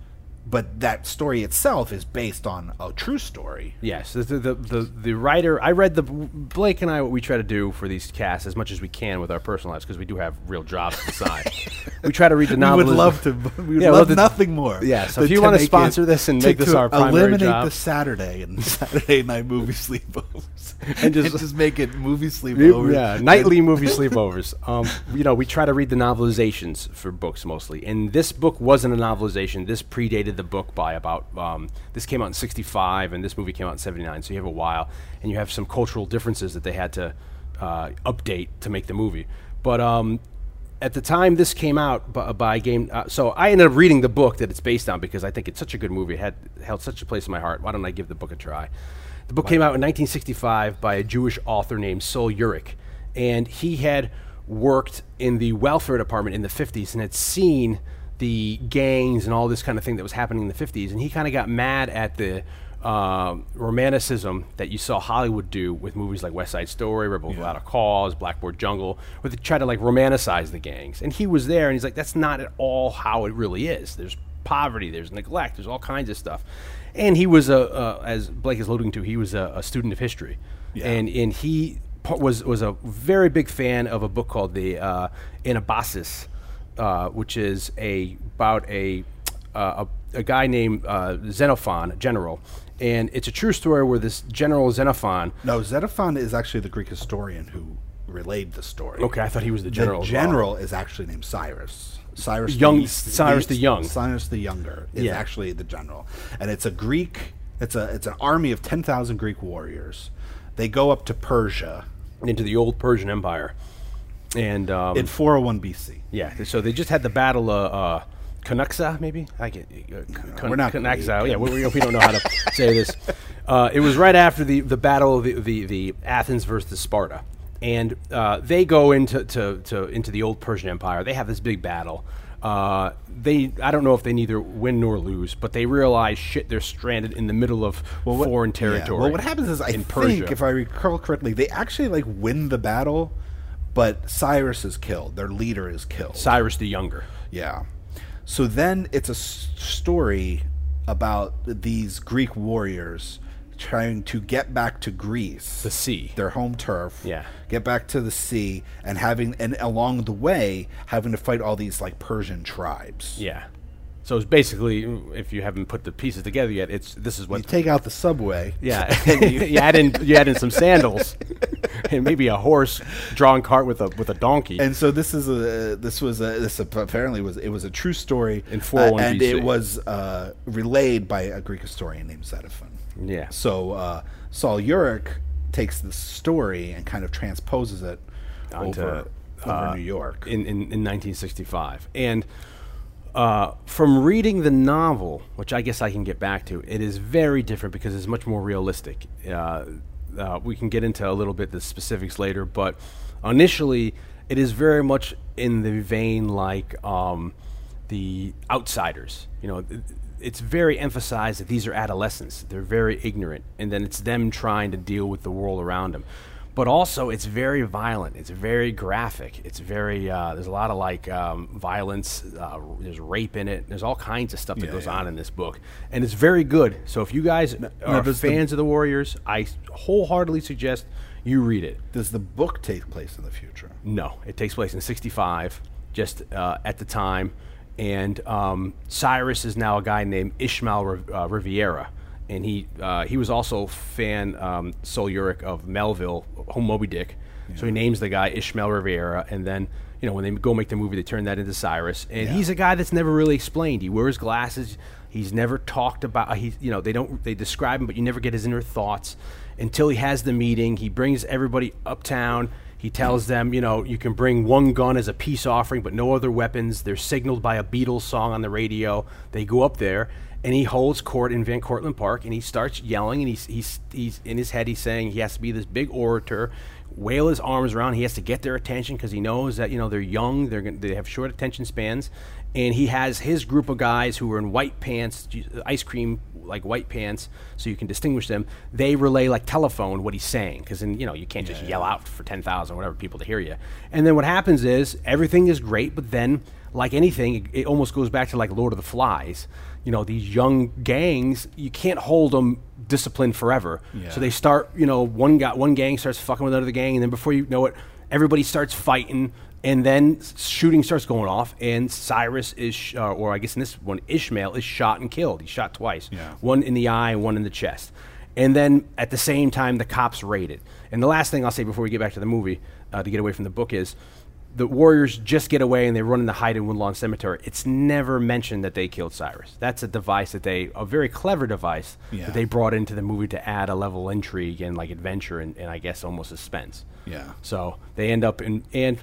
but that story itself is based on a true story. Yes, the the, the the writer. I read the Blake and I. What we try to do for these casts as much as we can with our personal lives because we do have real jobs on the side. we try to read the novel. We would love to. We would Yeah, love love to- nothing more. Yeah, so if you wanna sponsor it- this and to- make this to our primary eliminate job. the Saturday and (laughs) Saturday night movie sleepovers, (laughs) And just- (laughs) just make it movie sleepovers. Yeah, nightly movie sleepovers. Um, you know, we try to read the novelizations for books mostly, and this book wasn't a novelization. This predated the book by about. Um, this came out in '65, and this movie came out in '79. So you have a while, and you have some cultural differences that they had to uh, update to make the movie. But um, at the time this came out by, by game, uh, so I ended up reading the book that it's based on because I think it's such a good movie. It had held such a place in my heart. Why don't I give the book a try? The book came out in 1965 by a Jewish author named Sol Yurick, and he had worked in the welfare department in the 50s and had seen the gangs and all this kind of thing that was happening in the 50s, and he kind of got mad at the um romanticism that you saw Hollywood do with movies like West Side Story, Rebel Without a Cause, Blackboard Jungle, where they try to like romanticize the gangs. And he was there, and he's like, that's not at all how it really is. There's poverty, there's neglect, there's all kinds of stuff. And he was a, uh, as Blake is alluding to, he was a, a student of history, and and he was was a very big fan of a book called the uh, Anabasis, uh, which is a about a uh, a, a guy named uh, Xenophon, a general, and it's a true story where this general Xenophon. No, Xenophon is actually the Greek historian who relayed the story. Okay, I thought he was the general. The as well. general is actually named Cyrus. Cyrus the Young- Cyrus the Young. Cyrus the Younger is Yeah. actually the general, and it's a Greek. It's a it's an army of ten thousand Greek warriors. They go up to Persia into the old Persian Empire, and um, in 401 BC. Yeah, so they just had the battle of uh, maybe. I get uh, Con- we're not read Yeah, we, we, don't know how to (laughs) say this. Uh, it was right after the the battle of the, the, the Athens versus Sparta, and uh, they go into to, to into the old Persian Empire. They have this big battle. Uh, they I don't know if they neither win nor lose, but they realize shit. They're stranded in the middle of what- foreign yeah, territory. Well, what happens is I in think, Persia. if I recall correctly, they actually like win the battle, but Cyrus is killed. Their leader is killed. Cyrus the Younger. Yeah. So then it's a s- story about these Greek warriors trying to get back to Greece, The sea. their home turf. Yeah. Get back to the sea and having and along the way having to fight all these like Persian tribes. Yeah. So it's basically, if you haven't put the pieces together yet, it's this is what You take out the subway. Yeah, (laughs) (laughs) you add in you add in some sandals, (laughs) and maybe a horse drawn cart with a with a donkey. And so this is a this was a this apparently was it was a true story In 401 uh, and BC. it was uh, relayed by a Greek historian named Xenophon. yeah, So uh, Sol Yurick takes this story and kind of transposes it Onto, over, over uh, New York. in, in in 1965, and uh, from reading the novel, which I guess I can get back to, it is very different because it's much more realistic. Uh, uh, we can get into a little bit the specifics later, but initially, it is very much in the vein like um, the Outsiders. You know, it's very emphasized that these are adolescents; they're very ignorant, and then it's them trying to deal with the world around them but also it's very violent. It's very graphic. It's very uh, there's a lot of like um, violence. Uh, there's rape in it. There's all kinds of stuff that Yeah, goes yeah. on in this book, and it's very good. So if you guys are does the- fans of the Warriors, I wholeheartedly suggest you read it. Does the book take place in the future? No, it takes place in '65, just uh, at the time, and um, Cyrus is now a guy named Ishmael uh, Rivera, and he uh, he was also fan um, Sol Yurick of Melville, Home Moby Dick, so he names the guy Ishmael Rivera, and then you know when they go make the movie, they turn that into Cyrus, and he's a guy that's never really explained. He wears glasses. He's never talked about. He you know they don't they describe him, but you never get his inner thoughts until he has the meeting. He brings everybody uptown. He tells them, you know, you can bring one gun as a peace offering, but no other weapons. They're signaled by a Beatles song on the radio. They go up there, and he holds court in Van Cortlandt Park, and he starts yelling, and he's, he's, he's in his head, he's saying he has to be this big orator, wail his arms around. He has to get their attention because he knows that you know they're young, they're gonna, they have short attention spans, and he has his group of guys who are in white pants, ice cream like white pants, so you can distinguish them. They relay like telephone what he's saying because then you know you can't just yell out for ten thousand whatever people to hear you. And then what happens is everything is great, but then like anything, it, it almost goes back to like Lord of the Flies. You know, these young gangs, you can't hold them disciplined forever. Yeah. So they start, you know, one guy, one gang starts fucking with another gang, and then before you know it, everybody starts fighting, and then shooting starts going off, and Cyrus is, sh- uh, or I guess in this one, Ishmael is shot and killed. He's shot twice, Yeah. one in the eye, one in the chest, and then at the same time, the cops raid it. And the last thing I'll say before we get back to the movie, uh, to get away from the book, is the warriors just get away and they run into hide in Woodlawn Cemetery. It's never mentioned that they killed Cyrus. That's a device that they, a very clever device Yeah. that they brought into the movie to add a level of intrigue and like adventure and, and I guess almost suspense. Yeah. So they end up in, and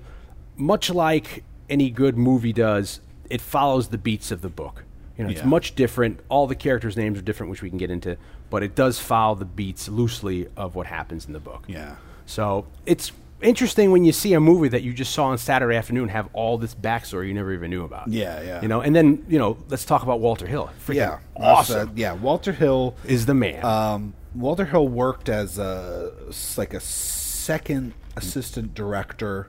much like any good movie does, it follows the beats of the book. You know, it's Yeah. much different. All the characters' names are different, which we can get into, but it does follow the beats loosely of what happens in the book. Yeah. So it's interesting when you see a movie that you just saw on Saturday afternoon have all this backstory you never even knew about. Yeah, yeah. You know, and then you know, let's talk about Walter Hill. Freaking Yeah. awesome Uh, yeah. Walter Hill. is the man. Um, Walter Hill worked as a like a second assistant director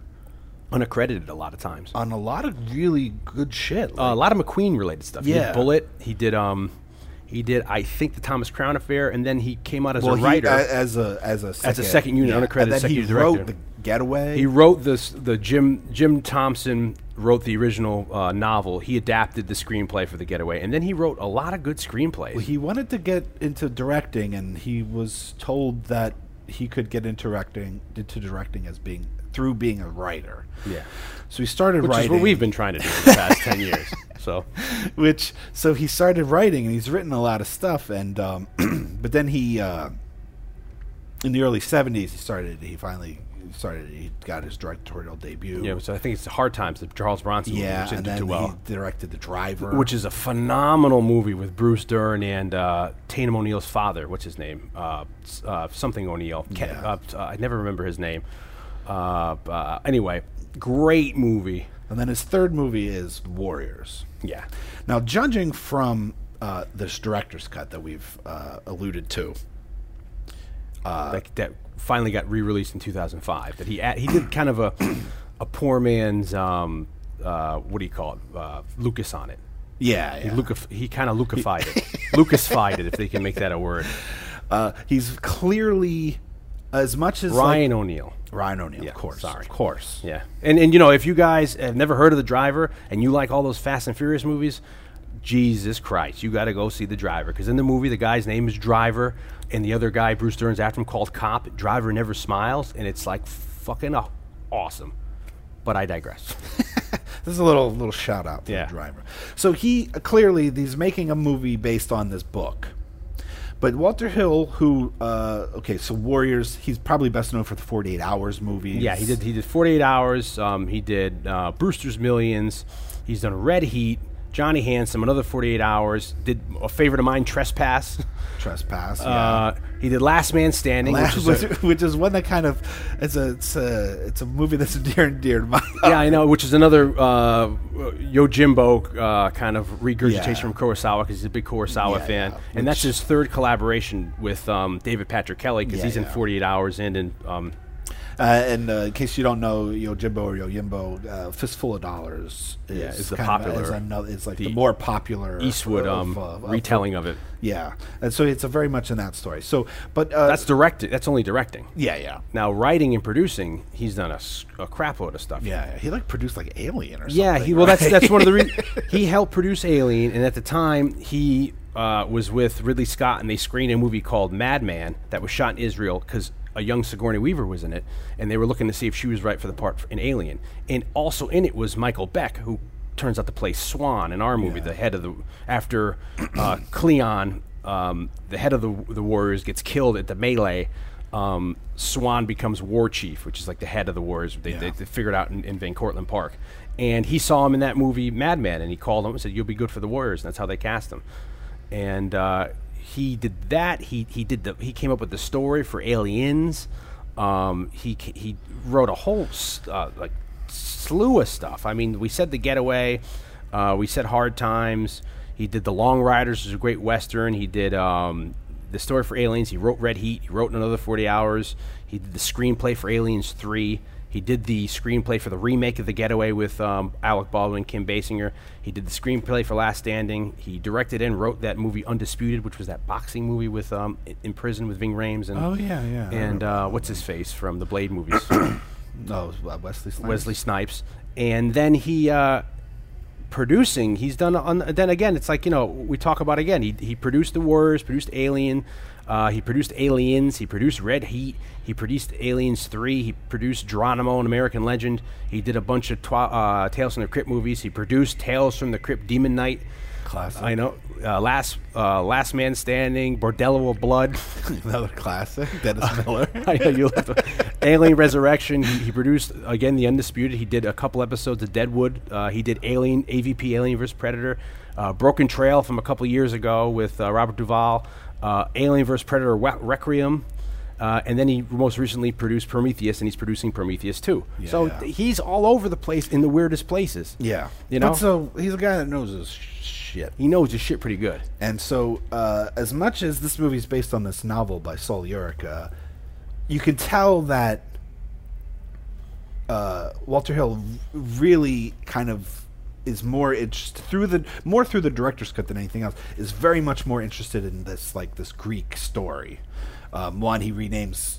Unaccredited a lot of times. on a lot of really good shit. Uh, a lot of McQueen related stuff. He Yeah. did Bullitt. He did um, he did I think the Thomas Crown Affair, and then he came out as well, a he- writer. a- as a as a second, second unit, and then second he unit wrote the Getaway. he wrote this. The Jim Jim Thompson wrote the original uh, novel. He adapted the screenplay for The Getaway, and then he wrote a lot of good screenplays. he wanted to get into directing, and he was told that he could get into directing into directing as being through being a writer. yeah, So he started which writing. is what we've been trying to do for the past (laughs) ten years. So (laughs) which so he started writing and he's written a lot of stuff and um, (clears throat) but then he uh, in the early 70s he started he finally started he got his directorial debut yeah, so I think it's Hard Times, the Charles Bronson movie, yeah which and didn't then do well. he directed the driver which is a phenomenal movie with Bruce Dern and uh, Tatum O'Neal's father. What's his name? Uh, uh, something O'Neal. Yeah. uh, I never remember his name. Uh, uh, anyway, great movie. And then his third movie is warriors Yeah. now judging from uh, this director's cut that we've uh, alluded to that, that finally got re-released in 2005. That he he did kind of a a poor man's um, uh, what do you call it? Uh, Lucas on it. yeah, He yeah. He kind of Lucified it. (laughs) Lucasfied it, if they can make that a word. Uh, he's clearly as much as Ryan like, O'Neal. Ryan O'Neal Yeah, of course sorry. of course Yeah, and and you know if you guys have never heard of the Driver and you like all those Fast and Furious movies, Jesus Christ, you got to go see the Driver because in the movie the guy's name is Driver and the other guy Bruce Dern's after him called Cop. Driver never smiles and it's like fucking awesome. But I digress. (laughs) This is a little little shout out to Yeah. the driver. So he clearly he's making a movie based on this book. But Walter Hill, who uh, okay, so Warriors, he's probably best known for the Forty Eight Hours movies. yeah, he did. He did 48 Hours. Um, he did uh, Brewster's Millions. He's done Red Heat, Johnny Handsome, another 48 Hours. Did a favorite of mine, Trespass. (laughs) Trespass. Yeah. Uh, he did Last Man Standing, Last- which is which, a, which is one that kind of it's a it's a it's a movie that's (laughs) near and dear to my yeah, I know, which is another uh, Yojimbo uh, kind of regurgitation Yeah. from Kurosawa because he's a big Kurosawa Yeah, fan, and that's his third collaboration with um, David Patrick Kelly because he's in 48 Hours and in um, Uh, and uh, in case you don't know, Yo Yojimbo or Yoyimbo, uh, Fistful of Dollars is, Yeah, is the kind of- popular- is another, it's like the, the more popular Eastwood of, um, of- retelling of it. Yeah, and so it's a very much in that story. So, but uh, That's directed. That's only directing. yeah, yeah, Now, writing and producing, he's done a crap load of stuff. yeah. He like produced like Alien or something. Yeah, he, well, that's that's one of the reasons (laughs) he helped produce Alien, and at the time he uh, was with Ridley Scott, and they screened a movie called Madman that was shot in Israel because a young Sigourney Weaver was in it, and they were looking to see if she was right for the part in Alien, and also in it was Michael Beck, who turns out to play Swan in our movie, Yeah. the head of the after uh, Cleon, um, the head of the the Warriors gets killed at the melee. um, Swan becomes war chief, which is like the head of the Warriors. They, Yeah. they, they figured out in, in Van Cortlandt Park, and he saw him in that movie Madman, and he called him and said, "You'll be good for the Warriors." And that's how they cast him. And uh, he did that. He he did the he came up with the story for Aliens. Um, he he wrote a whole uh, like slew of stuff. I mean, we said the Getaway, uh, we said Hard Times. He did the Long Riders, which is a great western. He did um, the story for Aliens. He wrote Red Heat. He wrote another Forty Hours. He did the screenplay for Aliens Three. He did the screenplay for the remake of The Getaway with um, Alec Baldwin, Kim Basinger. He did the screenplay for Last Standing. He directed and wrote that movie Undisputed, which was that boxing movie with um, in- in prison with Ving Rhames and Oh, yeah, yeah, and uh, what's his face from the Blade movies. No, (coughs) it was, uh, Wesley Snipes. Wesley Snipes, and then he uh, producing. He's done. On, then again, it's like you know we talk about again. He he produced the Warriors, produced Alien, uh, he produced Aliens, he produced Red Heat, he produced Aliens Three, he produced Geronimo, an American Legend. He did a bunch of uh, Tales from the Crypt movies. He produced Tales from the Crypt, Demon Knight. Classic. I know. Uh, last uh, Last Man Standing, Bordello of Blood. (laughs) Another classic. Dennis (laughs) Miller. I know you Alien Resurrection. He, he produced again the Undisputed. He did a couple episodes of Deadwood. Uh, he did Alien AVP Alien vs Predator, uh, Broken Trail from a couple years ago with uh, Robert Duvall, uh, Alien vs Predator Wa- Requiem. Uh, and then he most recently produced Prometheus, and he's producing Prometheus too. so Yeah. th- he's all over the place in the weirdest places. yeah. you know, But so he's a guy that knows his shit. he knows his shit pretty good. And so, uh, as much as this movie is based on this novel by Sol Yurick, uh, you can tell that uh, Walter Hill really kind of is more interested through the more through the director's cut than anything else. Is very much more interested in this like this Greek story. Um, one he renames.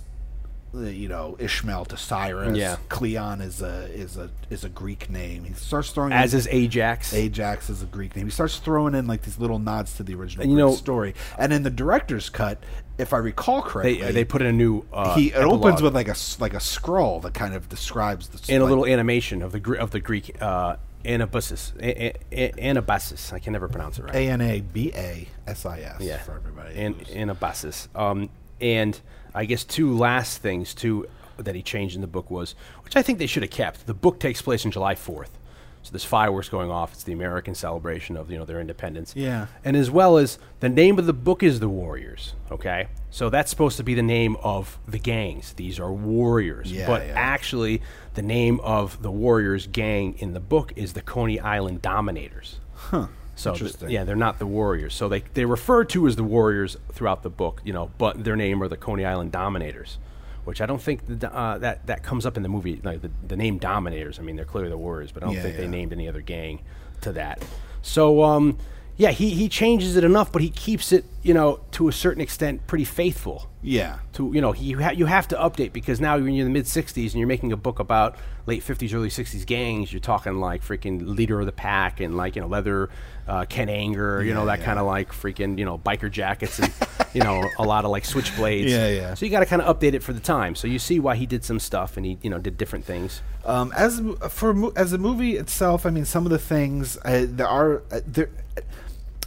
You know Ishmael to Cyrus. Yeah. Cleon is a is a is a Greek name. He starts throwing As in- is Ajax. Ajax is a Greek name. He starts throwing in like these little nods to the original And you Greek know- story. And in the director's cut, if I recall correctly, they, they put in a new. Uh, he it opens with like a like a scroll that kind of describes the and a little animation of the of the Greek uh, Anabasis. A- a- Anabasis. I can never pronounce it right. A N A B A S I S yeah, for everybody. Who's- Anabasis. Um, and I guess two last things too that he changed in the book was, which I think they should have kept. The book takes place on July fourth. So there's fireworks going off. It's the American celebration of you know their independence. Yeah. And as well as the name of the book is the Warriors. Okay. So that's supposed to be the name of the gangs. These are warriors. Yeah, but yeah. actually, the name of the Warriors gang in the book is the Coney Island Dominators. huh. So th- yeah, they're not the Warriors. So they they refer to as the Warriors throughout the book, you know, but their name are the Coney Island Dominators, which I don't think the, uh, that that comes up in the movie. Like the, the name Dominators, I mean, they're clearly the Warriors, but I don't Yeah, think they named any other gang to that. So um, yeah, he he changes it enough, but he keeps it, you know, to a certain extent, pretty faithful Yeah. to you know he, you, ha- you have to update because now when you're in the mid 60s and you're making a book about late 50s early 60s gangs you're talking like freaking leader of the pack and like you know leather uh, ken anger you know that yeah. kind of like freaking you know biker jackets and you know a lot of like switchblades Yeah, yeah. so you got to kind of update it for the time so you see why he did some stuff and he you know did different things Um, as for as a movie itself, I mean, some of the things uh, there are uh, there.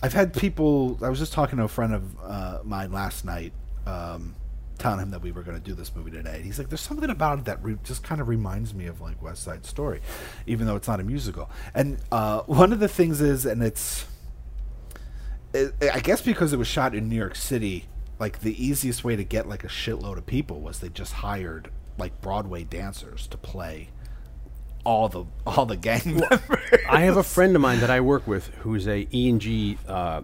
I've had people. I was just talking to a friend of uh, mine last night, um, telling him that we were going to do this movie today. And he's like, "There's something about it that re- just kind of reminds me of like West Side Story, even though it's not a musical." And uh, one of the things is, and it's, it, I guess because it was shot in New York City, like the easiest way to get like a shitload of people was they just hired like Broadway dancers to play all the all the gang members. I have a friend of mine that I work with who's a E and G, uh,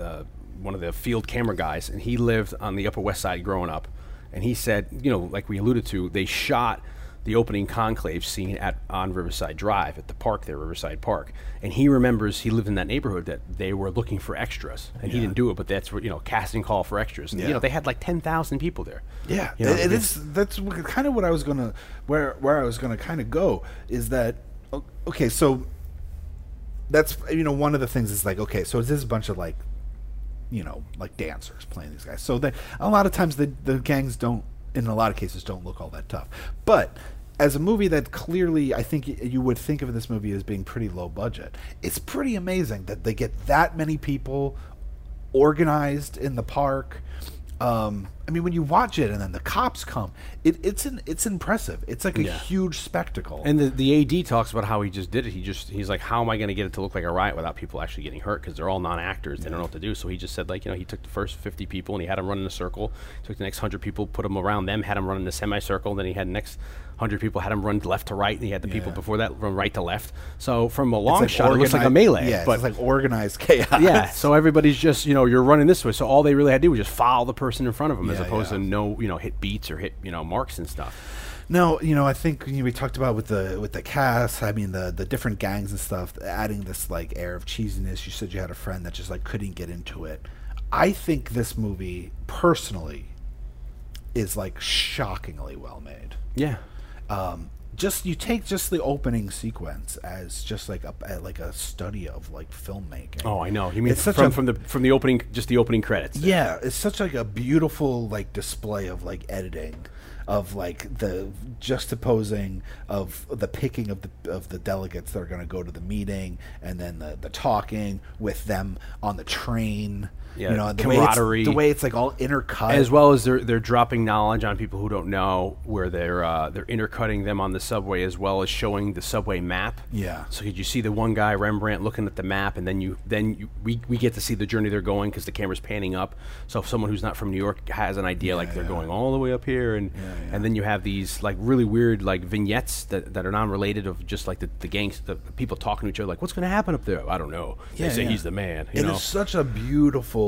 uh, one of the field camera guys, and he lived on the Upper West Side growing up. And he said, you know, like we alluded to, they shot the opening conclave scene at on Riverside Drive at the park there, Riverside Park. And he remembers he lived in that neighborhood that they were looking for extras, and he didn't do it, but that's what you know, casting call for extras. And, Yeah. You know, they had like ten thousand people there. Yeah, You know, it, it it's- That's kind of what I was gonna where where I was gonna kind of go is that okay? So that's you know one of the things is like okay, so this is a bunch of like you know like dancers playing these guys. So that a lot of times the the gangs don't in a lot of cases don't look all that tough, but. As a movie that clearly, I think you would think of this movie as being pretty low budget. It's pretty amazing that they get that many people organized in the park. Um, I mean, when you watch it and then the cops come, it, it's an, it's impressive. It's like a Yeah. huge spectacle. And the, the AD talks about how he just did it. He just he's like, how am I going to get it to look like a riot without people actually getting hurt? Because they're all non-actors. They don't know what to do. So he just said like, you know, he took the first 50 people and he had them run in a circle. Took the next 100 people, put them around them, had them run in a semicircle. Then he had the next 100 people, had him run left to right, and he had the people before that run right to left. So from a long like shot, it looks like a melee. Yeah, but it's like organized chaos. yeah, so everybody's just you know you're running this way. So all they really had to do was just follow the person in front of them, as opposed yeah. to no you know hit beats or hit you know marks and stuff. No, you know, I think you know, we talked about with the with the cast. I mean, the the different gangs and stuff, adding this like air of cheesiness. You said you had a friend that just like couldn't get into it. I think this movie, personally, is like shockingly well made. Yeah, Um, just you take just the opening sequence as just like a like a study of like filmmaking. Oh, I know. You mean It's such from, a- from the from the opening, just the opening credits. Yeah, it's such like a beautiful like display of like editing, of like the juxtaposing of the picking of the of the delegates that are going to go to the meeting, and then the the talking with them on the train. Yeah, you know, the way, camaraderie. the way it's like all intercut. As well as they're they're dropping knowledge on people who don't know, where they're uh, they're intercutting them on the subway, as well as showing the subway map. Yeah. So could you see the one guy Rembrandt looking at the map, and then you then you, we we get to see the journey they're going because the camera's panning up. So if someone who's not from New York has an idea, like they're yeah. going all the way up here, and yeah. and then you have these like really weird like vignettes that, that are non-related of just like the, the gangs, the people talking to each other, like what's going to happen up there? I don't know. They Yeah, say yeah. he's the man. You It know. is such a beautiful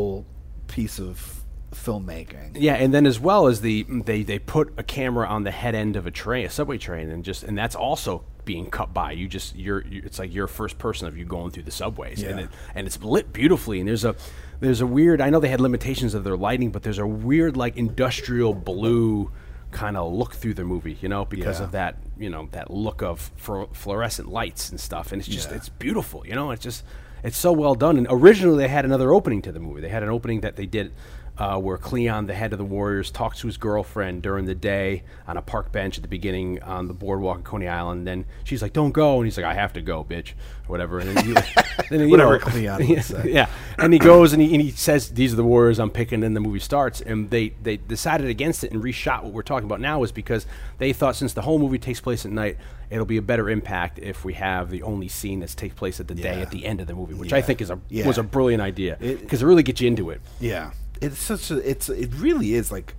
piece of filmmaking. Yeah, and then as well as the mm, they they put a camera on the head end of a train, a subway train, and just and that's also being cut by you. Just you're, you it's like you're first person of you going through the subways, and it, and it's lit beautifully. And there's a there's a weird. I know they had limitations of their lighting, but there's a weird like industrial blue kind of look through the movie, you know, because Yeah. of that you know that look of fluor- fluorescent lights and stuff, and it's just Yeah. it's beautiful, you know. It's just it's so well done. And originally they had another opening to the movie. They had an opening that they did uh, where Cleon, the head of the Warriors, talks to his girlfriend during the day on a park bench at the beginning on the boardwalk in Coney Island. And then she's like, "Don't go," and he's like, "I have to go, bitch," or whatever. And then, he, (laughs) then you Whatever know, Cleon (laughs) yeah, yeah. And he goes and he, and he says, "These are the Warriors I'm picking." And the movie starts, and they they decided against it and reshot what we're talking about now is because they thought since the whole movie takes place at night, it'll be a better impact if we have the only scene that takes place at the day at the end of the movie, which I think is a Yeah. was a brilliant idea It- because it, really gets you into it. Yeah, it's such a it's it really is like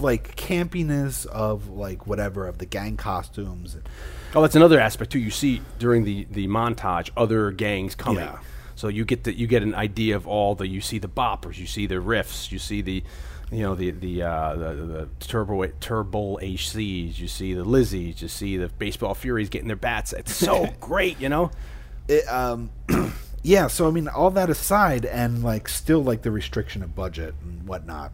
like campiness of like whatever of the gang costumes. Oh, that's another aspect too. You see during the the montage other gangs coming. Yeah. So you get the you get an idea of all the you see the boppers, you see the riffs, you see the you know the the uh, the, the turbo turbo HCs, you see the Lizzies, you see the baseball furies getting their bats. It's so (laughs) great, you know. it, um, (clears throat) yeah. So I mean, all that aside, and like still like the restriction of budget and whatnot.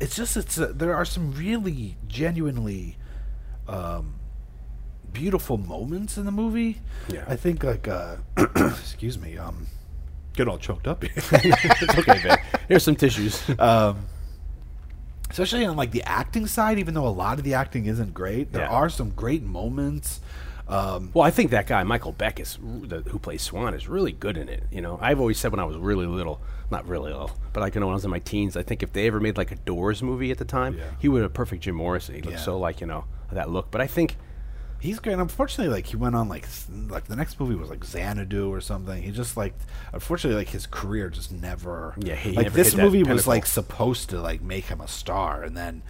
It's just it's uh, there are some really genuinely um, beautiful moments in the movie. Yeah. I think like uh, (clears throat) excuse me, um, get all choked up here. (laughs) It's okay. Here's some tissues. um, especially on like the acting side, even though a lot of the acting isn't great, there Yeah. are some great moments. Um, Well, I think that guy Michael Beck is the, who plays Swan is really good in it. You know, I've always said when I was really little, not really little, but like you know when I was in my teens, I think if they ever made like a Doors movie at the time, Yeah. he would have perfect Jim Morrison. He looked Yeah. so like you know that look. But I think he's great. Unfortunately, like he went on like like the next movie was like Xanadu or something. He just like unfortunately like his career just never. Yeah, he like never this movie was pinnacle. like supposed to like make him a star, and then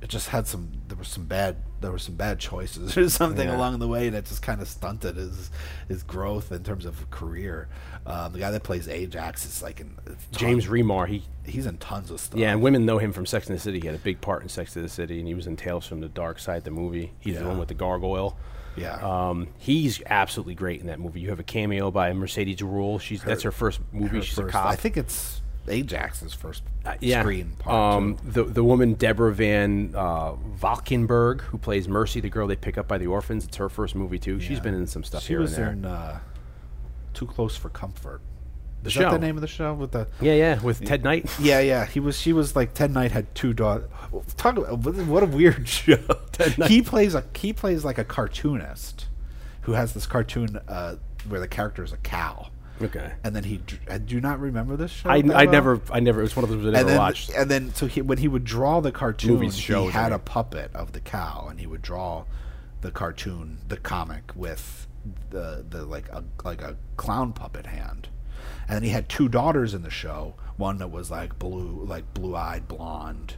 it just had some there was some bad there were some bad choices (laughs) or something Yeah. along the way that just kind of stunted his his growth in terms of career. Um, the guy that plays Ajax is like in James Remar, he He's in tons of stuff. yeah, and women know him from Sex and the City. He had a big part in Sex and the City, and he was in Tales from the Dark Side, the movie. He's the one with the gargoyle. Yeah. Um, he's absolutely great in that movie. You have a cameo by Mercedes Ruehl. She's that's her first movie. Her She's first- a cop. I think it's Ajax's first Uh, yeah. screen part. Um, the the woman Deborah Van uh, Valkenburgh, who plays Mercy, the girl they pick up by the orphans. It's her first movie too. She's been in some stuff She here was and there. in uh, Too Close for Comfort. the Is show. that the name of the show with the? Yeah, yeah, with Ted Knight. (laughs) Yeah, yeah. He was. She was like Ted Knight had two daughters. Talk about what a weird (laughs) show. Knight. he plays a he plays like a cartoonist who has this cartoon uh, where the character is a cow. Okay. And then he, dr- uh, do not remember this show? I, I well? never I never it was one of those I never and then, watched. and then so he, when he would draw the cartoon, Movies, he I had mean. a puppet of the cow, and he would draw the cartoon, the comic with the the like a like a clown puppet hand. And then he had two daughters in the show. One that was like blue, like blue eyed blonde,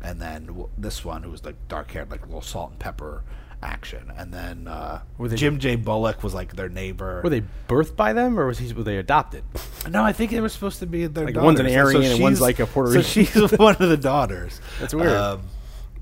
and then w- this one who was like dark haired, like a little salt and pepper action. And then uh, they- Jim J. Bullock was like their neighbor. Were they birthed by them or was he were they adopted? No, I think they were supposed to be their Like, daughters. one's an So Aryan and one's like a Puerto Rican. So she's (laughs) one of the daughters. That's weird. Um,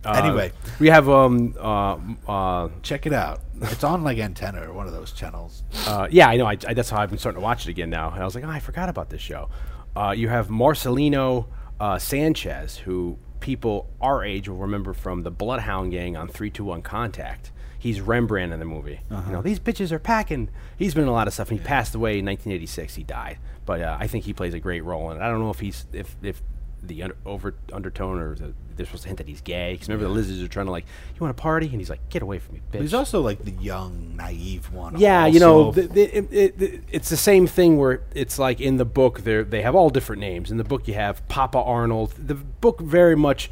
Uh, anyway, we have um uh, uh check it out. It's on like Antenna or one of those channels. Uh, yeah, I know. I, I, that's how I've been starting to watch it again now. And I was like, oh, I forgot about this show. Uh, you have Marcelino uh, Sanchez, who people our age will remember from the Bloodhound Gang on 321 Contact. He's Rembrandt in the movie. You know, these bitches are packing. He's been in a lot of stuff, and he passed away in 1986. He died, but uh, I think he plays a great role in it. I don't know if he's if if the under, over undertone or the, they're supposed to hint that he's gay. Because remember the lizards are trying to like, you want to party, and he's like, get away from me, bitch. But he's also like the young, naive one. Yeah, you know, the, the, it, it, it- it's the same thing where it's like in the book they they have all different names. In the book you have Papa Arnold. The book very much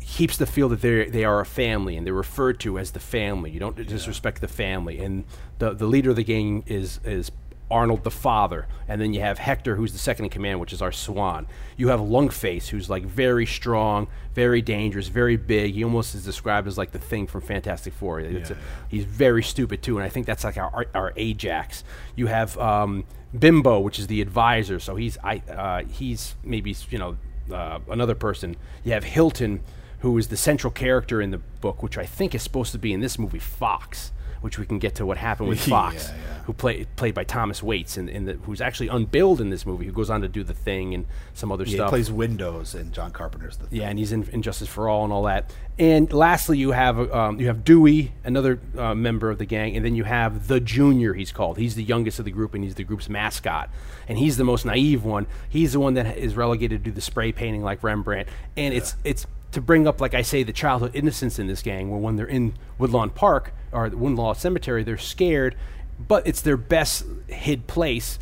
keeps the feel that they they are a family and they're referred to as the family. You don't disrespect the family. And the the leader of the gang is is Arnold the father, and then you have Hector, who's the second in command, which is our Swan. You have Lunkface, who's like very strong, very dangerous, very big. He almost is described as like the thing from Fantastic Four. It's a- he's very stupid too, and I think that's like our our, our Ajax. You have um, Bimbo, which is the advisor. So he's I uh, he's maybe you know uh, another person. You have Hinton, who is the central character in the book, which I think is supposed to be in this movie Fox, which we can get to what happened with (laughs) Fox, yeah. who play, played by Thomas Waites, and, and the, who's actually unbilled in this movie, who goes on to do the thing and some other Yeah, he stuff. plays Windows in John Carpenter's The Thing. Yeah, and he's in And Justice for All and all that. And lastly, you have um, you have Dewey, another uh, member of the gang, and then you have the Junior. He's called. He's the youngest of the group, and he's the group's mascot. And he's the most naive one. He's the one that is relegated to do the spray painting like Rembrandt. And it's it's to bring up, like I say, the childhood innocence in this gang. Where when they're in Woodlawn Park or the Woodlawn Cemetery, they're scared, but it's their best hid place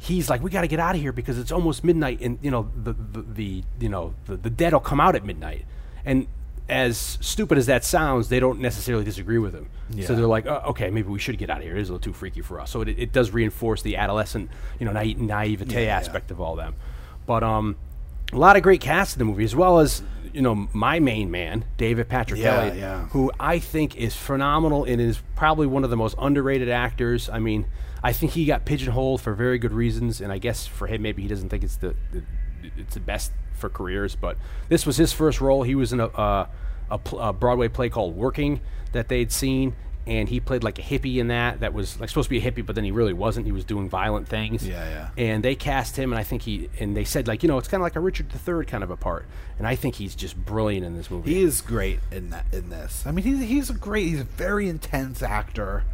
he's like, we got to get out of here because it's almost midnight, and you know the the, the you know the, the dead will come out at midnight. And as stupid as that sounds, they don't necessarily disagree with him. Yeah. So they're like, uh, okay, maybe we should get out of here. It is a little too freaky for us. So it, it does reinforce the adolescent, you know, naive, naivete Yeah, yeah. aspect of all them. But um, a lot of great cast in the movie, as well as you know my main man, David Patrick Yeah, Elliott, yeah. who I think is phenomenal and is probably one of the most underrated actors. I mean, I think he got pigeonholed for very good reasons, and I guess for him, maybe he doesn't think it's the, the it's the best for careers. But this was his first role. He was in a uh, a, pl- a Broadway play called Working that they'd seen. And he played like a hippie in that. That was like supposed to be a hippie, but then he really wasn't. He was doing violent things. Yeah, yeah. And they cast him, and I think he and they said like you know it's kind of like a Richard III kind of a part. And I think he's just brilliant in this movie. He is great in that in this. I mean, he's he's a great. He's a very intense actor.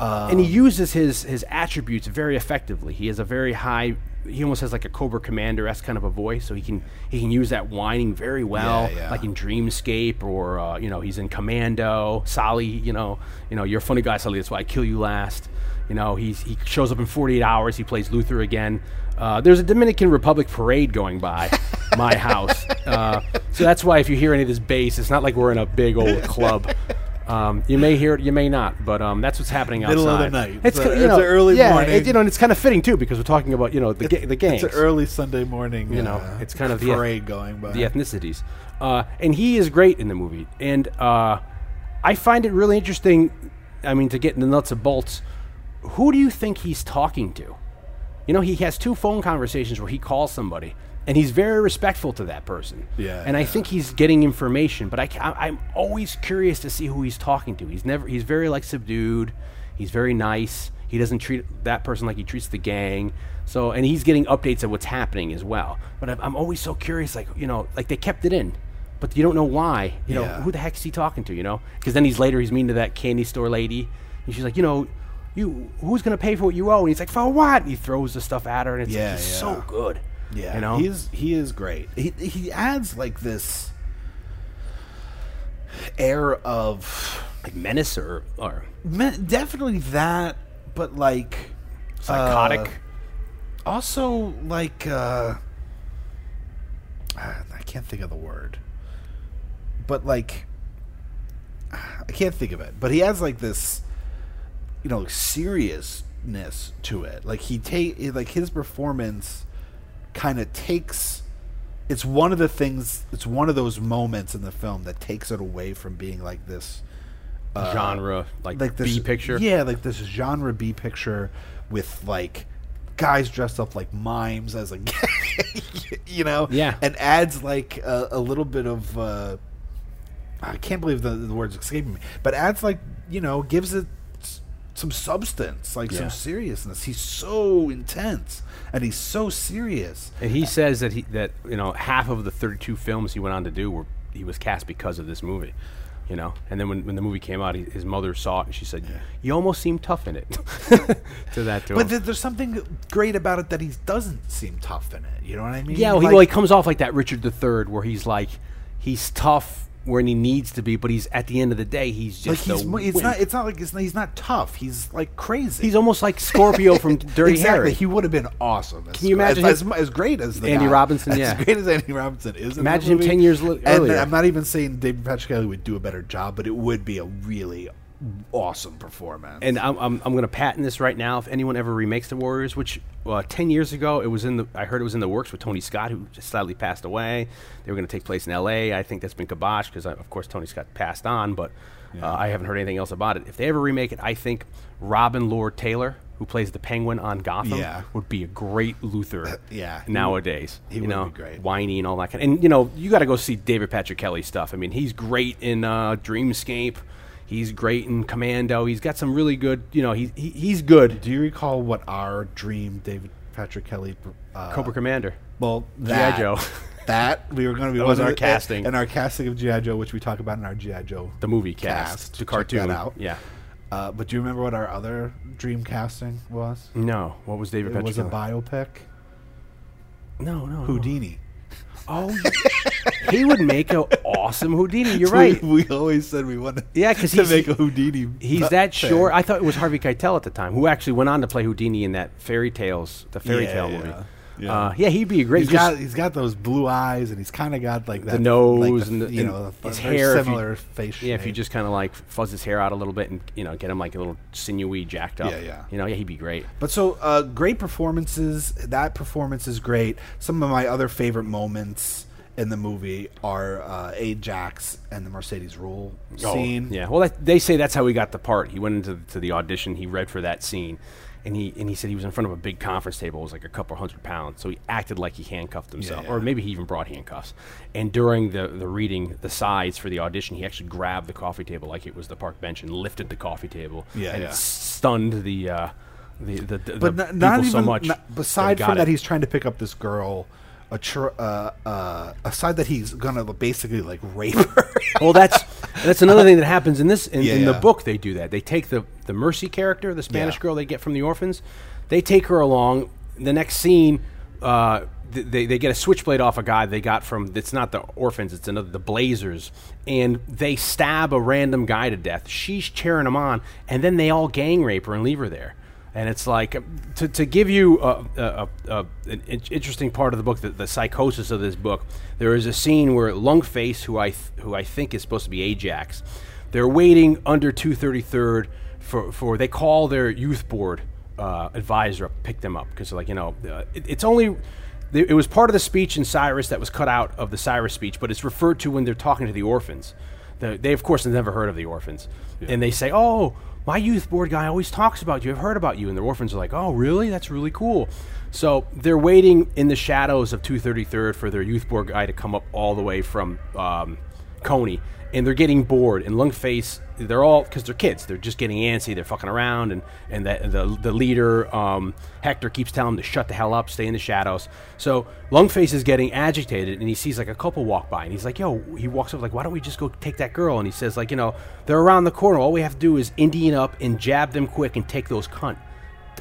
Um, and he uses his his attributes very effectively. He has a very high. He almost has like a Cobra Commander s kind of a voice, so he can he can use that whining very well, Yeah, yeah. like in Dreamscape or uh, you know he's in Commando. Sally, you know, you know you're a funny guy, Sally. That's why I kill you last. You know he's he shows up in 48 hours. He plays Luther again. Uh, there's a Dominican Republic parade going by my (laughs) house, uh, so that's why if you hear any of this bass, it's not like we're in a big old club. Um, you may hear it, you may not, but um, that's what's happening outside. Middle of the night. It's, It's a- you it's know, a early yeah, morning. It, you know, and it's kind of fitting too because we're talking about you know the ga- the gangs. It's an early Sunday morning. you know, uh, it's kind of the parade going by. the ethnicities, uh, and he is great in the movie, and uh, I find it really interesting. I mean, to get in the nuts and bolts, who do you think he's talking to? You know, he has two phone conversations where he calls somebody, and he's very respectful to that person. Yeah, And I yeah. think he's getting information, but I, I'm always curious to see who he's talking to. He's never, he's very like subdued. He's very nice. He doesn't treat that person like he treats the gang. So, and he's getting updates of what's happening as well. But I'm, I'm always so curious, like you know, like they kept it in, but you don't know why. You know, Yeah. who the heck is he talking to? You know, because then he's later he's meeting to that candy store lady, and she's like, you know, you who's gonna pay for what you owe? And he's like, for what? And he throws the stuff at her, and it's Yeah, like, he's yeah. so good. Yeah, you know, he's he is great. He he adds like this air of like menace or or definitely that, but like psychotic. uh, also like uh (sighs) I can't think of the word. But like (sighs) I can't think of it. But he has like this you know, seriousness to it. Like he take like his performance kind of takes it's one of the things it's one of those moments in the film that takes it away from being like this uh, Genre, like, like this B picture. Yeah, like this genre B picture with like guys dressed up like mimes as a (laughs) you know, Yeah. and adds like a, a little bit of uh, I can't believe the, the words escaping me, but adds like you know gives it some substance, like Yeah. some seriousness. He's so intense and he's so serious. And he says that he that you know half of the 32 films he went on to do were he was cast because of this movie, you know. And then when, when the movie came out, he, his mother saw it and she said, "You almost seem tough in it." (laughs) to that to But th- there's something great about it that he doesn't seem tough in it. You know what I mean? yeah, well, he, well, he comes off like that Richard III, where he's like he's tough when he needs to be, but he's at the end of the day he's like just he's a mo- it's wimp. not it's not like it's, he's not tough. He's like crazy. He's almost like Scorpio from (laughs) Dirty exactly. Harry. He would have been awesome. As, Can you imagine as, him- as, as great as the Andy guy- Robinson, As yeah. (laughs) great as Andy Robinson is. Imagine him movie. 10 years li- And earlier. I'm not even saying David Patrick Kelly would do a better job, but it would be a really awesome performance. and I'm, I'm, I'm going to patent this right now. If anyone ever remakes the Warriors, which uh, ten years ago it was in the, I heard it was in the works with Tony Scott, who just sadly passed away. They were going to take place in L.A. I think that's been kiboshed because, of course, Tony Scott passed on. But uh, I haven't heard anything else about it. If they ever remake it, I think Robin Lord Taylor, who plays the Penguin on Gotham, Yeah. would be a great Luther. (laughs) yeah, he nowadays, he you would know, be great. whiny and all that kind. Of, And you know, you got to go see David Patrick Kelly stuff. I mean, he's great in uh, Dreamscape. He's great in Commando. He's got some really good. You know, he, he he's good. do you recall what our dream David Patrick Kelly uh, Cobra Commander. Well, G.I. that, Joe. (laughs) That we were going to be That was our the- casting. and our casting of GI Joe, which we talk about in our GI Joe The movie cast, cast. the cartoon. out. Yeah. Uh, but do you remember what our other dream casting was? No, what was David It Patrick? was a biopic. no, no, no. Houdini. Oh, he would make an awesome Houdini. You're right. We, we always said we wanted Yeah, 'cause to he's- make a Houdini. He's that thing. short. I thought it was Harvey Keitel at the time, who actually went on to play Houdini in that fairy tales, the fairy Yeah, tale yeah, movie. Yeah. Uh, yeah, he'd be a great. He's got he's got those blue eyes, and he's kind of got like that the nose like and the, you know the his hair. if you- similar face. Yeah, if you just kind of like fuzz his hair out a little bit and you know get him like a little sinewy, jacked up. Yeah, yeah. You know, yeah, he'd be great. But so uh, great performances. That performance is great. Some of my other favorite moments in the movie are uh, Ajax and the Mercedes Ruehl scene. Oh, Yeah. Well, that, they say that's how he got the part. He went into to the audition. He read for that scene, and he and he said he was in front of a big conference table. It was like a couple hundred pounds. So he acted like he handcuffed himself, Yeah, or maybe he even brought handcuffs. And during the the reading, the sides for the audition, he actually grabbed the coffee table like it was the park bench and lifted the coffee table. Yeah, and yeah. stunned the. Uh, the, the, the, but the not, not people even so much. not- got from that it. he's trying to pick up this girl a tr- uh, uh, aside that he's gonna basically like rape her (laughs) well, that's that's another thing that happens in this in, Yeah, in the yeah. book. They do that. They take the the Mercy character, the Spanish Yeah. girl they get from the orphans. They take her along. The next scene, uh, they they get a switchblade off a guy they got from. It's not the orphans. It's another the Blazers, and they stab a random guy to death. She's cheering him on, and then they all gang rape her and leave her there. And it's like uh, to, to give you a, a, a, an in- interesting part of the book, the, the psychosis of this book. There is a scene where Lunkface, who I th- who I think is supposed to be Ajax, they're waiting under 233rd for, for they call their youth board uh, advisor up, pick them up because like you know uh, it, it's only it was part of the speech in Cyrus that was cut out of the Cyrus speech, but it's referred to when they're talking to the orphans. The, they, of course, have never heard of the orphans. And they say, Oh, my youth board guy always talks about you. I've heard about you. And the orphans are like, Oh, really? That's really cool. So they're waiting in the shadows of 233rd for their youth board guy to come up all the way from um, Coney. And they're getting bored. And Lunkface, they're all, because they're kids, they're just getting antsy. They're fucking around. And, and the, the, the leader, um, Hector, keeps telling them to shut the hell up, stay in the shadows. So Lunkface is getting agitated. And he sees like a couple walk by. And he's like, Yo, he walks up, like, Why don't we just go take that girl? And he says, like, You know, they're around the corner. All we have to do is Indian up and jab them quick and take those cunt.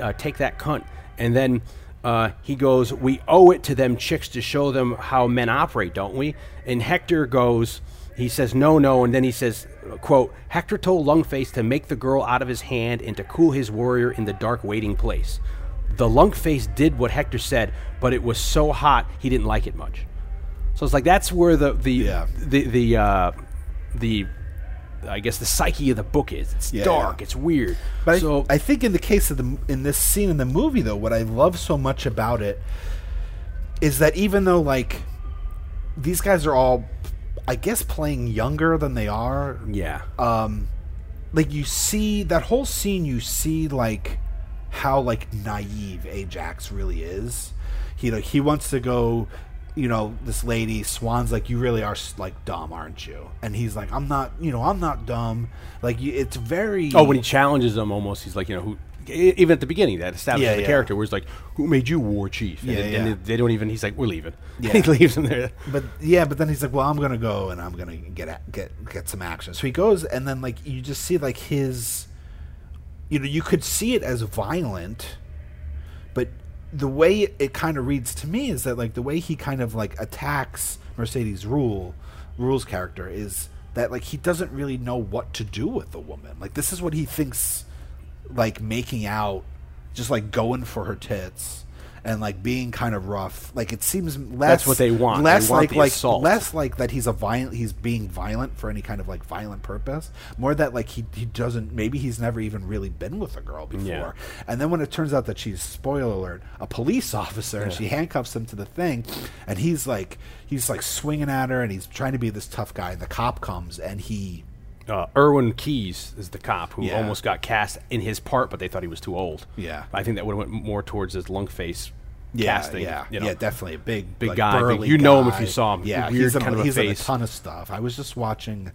Uh, take that cunt. And then uh, he goes, We owe it to them chicks to show them how men operate, don't we? And Hector goes, he says, No, no. And then he says, quote, Hector told Lunkface to make the girl out of his hand and to cool his warrior in the dark waiting place. the Lunkface did what Hector said, but it was so hot he didn't like it much. So it's like that's where the the Yeah. the the uh, the I guess the psyche of the book is. It's Yeah, dark. yeah. It's weird. But so I, I think in the case of the in this scene in the movie though, what I love so much about it is that even though like these guys are all I guess playing younger than they are, yeah, um like you see that whole scene you see like how like naive Ajax really is. He like he wants to go you know, this lady Swan's like, "You really are like dumb, aren't you?" And he's like, "I'm not. You know, I'm not dumb." Like, it's very. Oh, when he challenges them, almost he's like, you know, who? Even at the beginning, that establishes Yeah, the yeah. character where he's like, "Who made you war chief?" And, Yeah, and they, they don't even. He's like, "We're leaving." (laughs) Yeah. he leaves him there. But yeah, but then he's like, "Well, I'm gonna go and I'm gonna get a- get get some action." So he goes, and then like you just see like his, you know, you could see it as violent, but the way it, it kind of reads to me is that like the way he kind of like attacks Mercedes Ruehl, Ruehl's character is that like he doesn't really know what to do with the woman. Like this is what he thinks, like making out, just like going for her tits. And like being kind of rough, like it seems less. what they want. They Less want like like assault. less like that he's a violent. He's being violent for any kind of like violent purpose. More that like he he doesn't. Maybe he's never even really been with a girl before. Yeah. And then when it turns out that she's spoiler alert a police (laughs) officer, and she handcuffs him to the thing, and he's like he's like swinging at her, and he's trying to be this tough guy. And the cop comes, and he Uh, Irwin Keyes is the cop who Yeah. almost got cast in his part, but they thought he was too old. Yeah. I think that would have went more towards his Lunkface yeah, casting. yeah, you know. yeah, definitely a big, Big like, guy, big- you know him if you saw him. Yeah, Weird he's in, kind of a he's in a ton of stuff. I was just watching.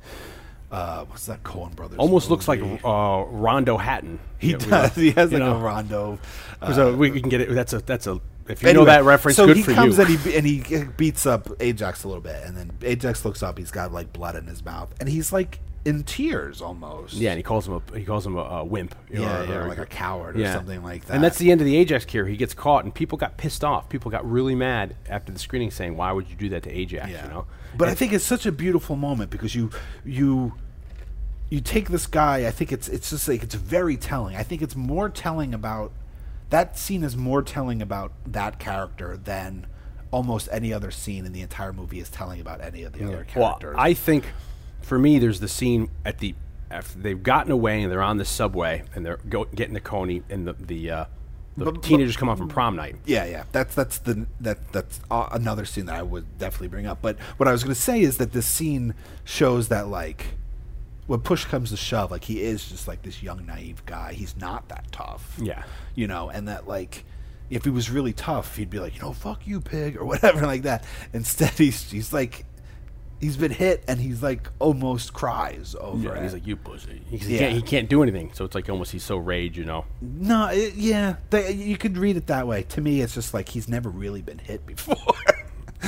Uh, what's that Coen Brothers? Almost looks like uh, Rondo Hatton. he Yeah, we- does. (laughs) He has like a know. rondo. uh, So we we can get it. That's a that's a. If you Anyway, know that reference, so good he for comes you. and he and he beats up Ajax a little bit, and then Ajax looks up. He's got like blood in his mouth, and he's like in tears almost. yeah, and he calls him a he calls him a, a wimp. you know, yeah, yeah, like a coward or yeah. something like that. And that's the end of the Ajax character. He gets caught, and people got pissed off. People got really mad after the screening, saying, "Why would you do that to Ajax?" yeah. You know. But I think it's such a beautiful moment because you you you take this guy. I think it's it's just like it's very telling. I think it's more telling about that scene is more telling about that character than almost any other scene in the entire movie is telling about any of the other Well, characters. I think for me, there's the scene at the after they've gotten away and they're on the subway and they're go, getting the Coney and the the, uh, the But- but- teenagers come out from prom night. Yeah, yeah. That's that's the that that's uh, another scene that I would definitely bring up. But what I was going to say is that this scene shows that like when push comes to shove, like he is just like this young naive guy. He's not that tough. Yeah. You know, and that like if he was really tough, he'd be like, you know, fuck you, pig, or (laughs) whatever like that. Instead, he's he's like he's been hit and he's like almost cries over Yeah, it. he's like you pussy. He, he Yeah. can't, he can't do anything. So it's like almost he's so rage, you know. No, it, yeah, they, you could read it that way. To me, it's just like he's never really been hit before.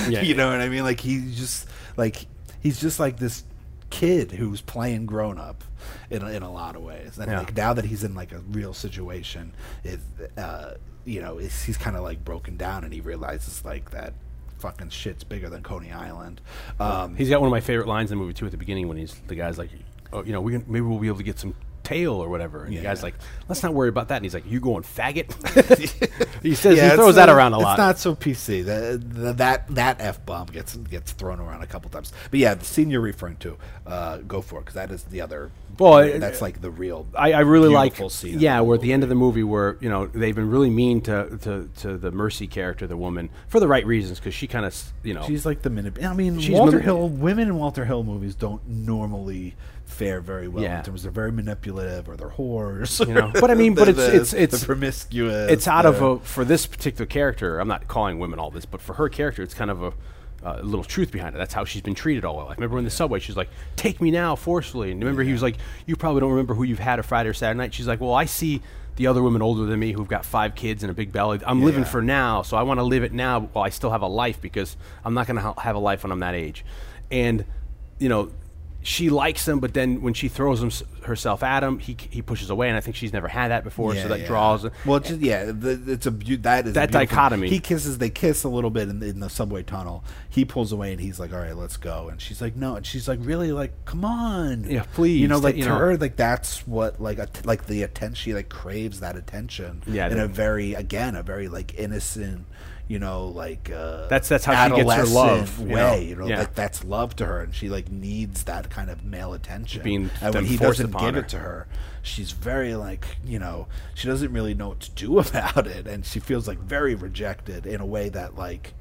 Yeah. (laughs) you know what I mean? Like he's just like he's just like this kid who's playing grown up in a, in a lot of ways. And Yeah. like now that he's in like a real situation, it uh, you know it's, he's kind of like broken down and he realizes like that fucking shit's bigger than Coney Island. Um, He's got one of my favorite lines in the movie too. At the beginning, when he's the guy's like, "Oh, you know, we can, maybe we'll be able to get some tail or whatever." And the Yeah. guy's like, "Let's not worry about that." And he's like, "You going faggot?" (laughs) he (laughs) says Yeah, he throws that around a lot. it's not so PC. The, the, that that f bomb gets gets thrown around a couple times. But yeah, the scene you're referring to, uh, go for it because that is the other. Well, I- that's like the real. I, I really like, scene yeah, the we're at the end of the movie where you know they've been really mean to to, to the Mercy character, the woman, for the right reasons, because she kind of, you know, She's like the minute. I mean, Walter Hill. Women in Walter Hill movies don't normally fare very well Yeah. in terms they're very manipulative or they're whores. You know, (laughs) but I mean, but it's- it's- it's- promiscuous. it's out of a for this particular character. I'm not calling women all this, but for her character, it's kind of a. Uh, little truth behind it. That's how she's been treated all her life. Remember in the subway, she's like, "Take me now, forcefully." And remember, he was like, "You probably don't remember who you've had a Friday or Saturday night." She's like, "Well, I see the other women older than me who've got five kids and a big belly. I'm living for now, so I want to live it now while I still have a life because I'm not going to ha- have a life when I'm that age." And you know, she likes him, but then when she throws him, herself at him, he he pushes away, and I think she's never had that before, so that draws. Well, it's just, yeah, the, it's a beau- that is a That beautiful- dichotomy. He kisses, they kiss a little bit in, in the subway tunnel. He pulls away, and he's like, "All right, let's go." And she's like, "No," and she's like, "Really? Like, come on, Yeah, please, You know, like you to know. her, like that's what like a, like the attention. She like craves that attention. Yeah, in a very again a very like innocent. You know, like uh, That's- that's how she gets her love, adolescent you way. know? You know, Yeah. like that's love to her, and she like needs that kind of male attention. Being and when then he forced doesn't upon give it to her, she's very like you know she doesn't really know what to do (laughs) about it, and she feels like very rejected in a way that like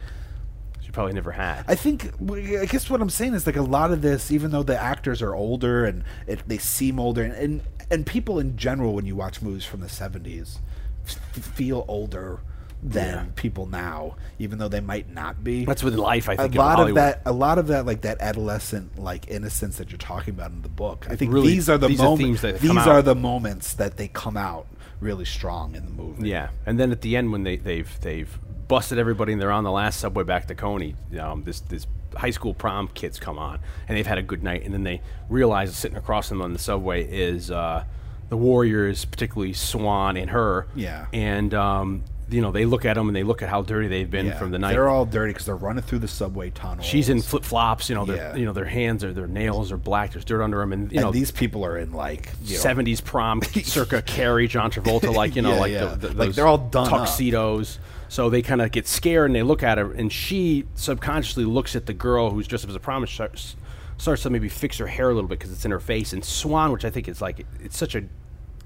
She probably never had. I think I guess what I'm saying is like a lot of this, even though the actors are older and it, they seem older, and, and and people in general, when you watch movies from the '70s, f- feel older than Yeah. people now, even though they might not be. That's with life, I think. in lot of that, a lot of that, like that adolescent like innocence that you're talking about in the book. I think really- these are the these moments. that these are the moments that they come out really strong in the movie. Yeah, and then at the end when they they've they've busted everybody and they're on the last subway back to Coney, um, this this high school prom kids come on and they've had a good night and then they realize sitting across them on the subway is uh, the Warriors, particularly Swan and her. Yeah. and um, you know they look at them and they look at how dirty they've been Yeah, from the night. They're all dirty because they're running through the subway tunnel. She's in flip flops, you know. Their, Yeah. You know their hands or their nails are black. There's dirt under them, and you and know these people are in like you know, 70s prom (laughs) circa Carrie, John Travolta, like, you know, Yeah, like, yeah. The, the, Like, those they're all done up. tuxedos. So they kind of get scared and they look at her, and she subconsciously looks at the girl who's dressed up as a prom and starts, starts to maybe fix her hair a little bit because it's in her face. And Swan, which I think is like, it's such a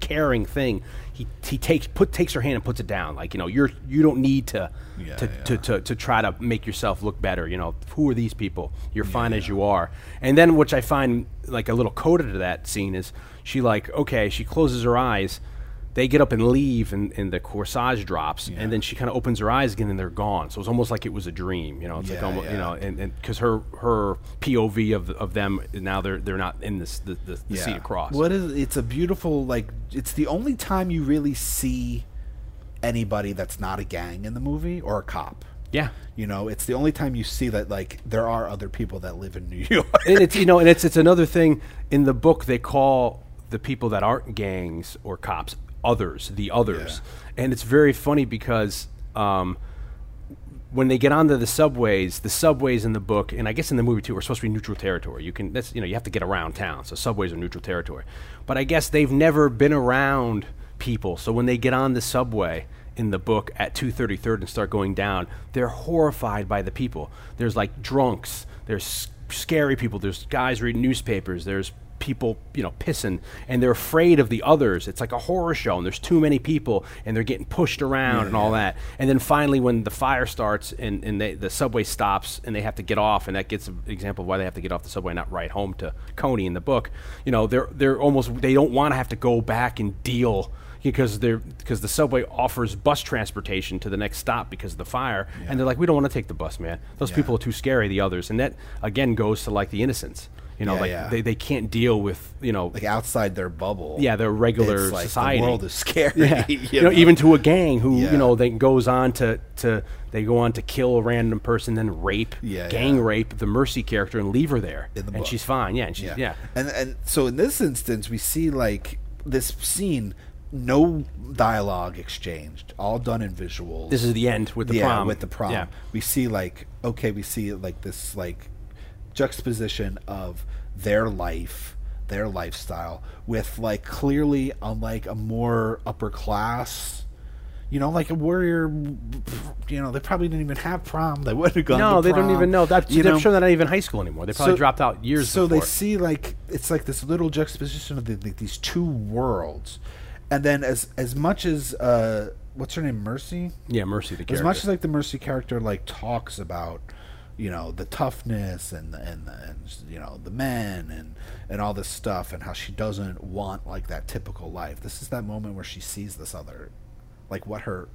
caring thing. He, he takes put takes her hand and puts it down. Like you know you're you don't need to Yeah, to, yeah. to, to to try to make yourself look better. You know who are these people? You're fine as you are. And then which I find like a little coda to that scene is she like okay she closes her eyes. They get up and leave, and, and the corsage drops, Yeah. and then she kind of opens her eyes again, and they're gone. So it's almost like it was a dream, you know. It's like Yeah, you know, and because her her POV of of them now they're they're not in this the, the, the seat across. What is? It's a beautiful like. It's the only time you really see anybody that's not a gang in the movie or a cop. Yeah, You know, it's the only time you see that like there are other people that live in New (laughs) York. and it's you know, and it's it's another thing in the book. They call the people that aren't gangs or cops others, the others, and it's very funny because um, when they get onto the subways, the subways in the book, and I guess in the movie too, are supposed to be neutral territory. You can that's you know you have to get around town, so subways are neutral territory. But I guess they've never been around people, so when they get on the subway in the book at 233rd and start going down, they're horrified by the people. There's like drunks, there's scary people, there's guys reading newspapers, there's people, you know, pissing, and they're afraid of the others. It's like a horror show, and there's too many people, and they're getting pushed around and all that. And then finally, when the fire starts and, and they, the subway stops and they have to get off, and that gets an example of why they have to get off the subway, not ride home to Coney in the book. You know, they're they're almost they don't want to have to go back and deal because they're because the subway offers bus transportation to the next stop because of the fire, and they're like, we don't want to take the bus, man. Those Yeah. people are too scary. The others, and that again goes to like the innocence. You know, Yeah, like yeah. they, they can't deal with you know like outside their bubble. yeah their regular like society. The world is scary. yeah, (laughs) you you know, even to a gang who you know they goes on to to they go on to kill a random person, then rape, gang rape the Mercy character and leave her there, the and book. she's fine. Yeah, and she's yeah. And and so in this instance, we see like this scene, no dialogue exchanged, all done in visuals. This is the end with the yeah, prom. with the prom. We see like okay, we see like this like juxtaposition of their life, their lifestyle, with like clearly on like a more upper class. You know, like a warrior. You know, they probably didn't even have prom. They would have gone. No, they don't even know. That, you they're know? sure they're not even high school anymore. They probably dropped out years ago. So before. they see like it's like this little juxtaposition of the, like these two worlds, and then as as much as uh, what's her name, Mercy, yeah, Mercy the character. as much as like the Mercy character like talks about, you know, the toughness and the, and the, and you know the men and and all this stuff and how she doesn't want like that typical life. This is that moment where she sees this other, like what her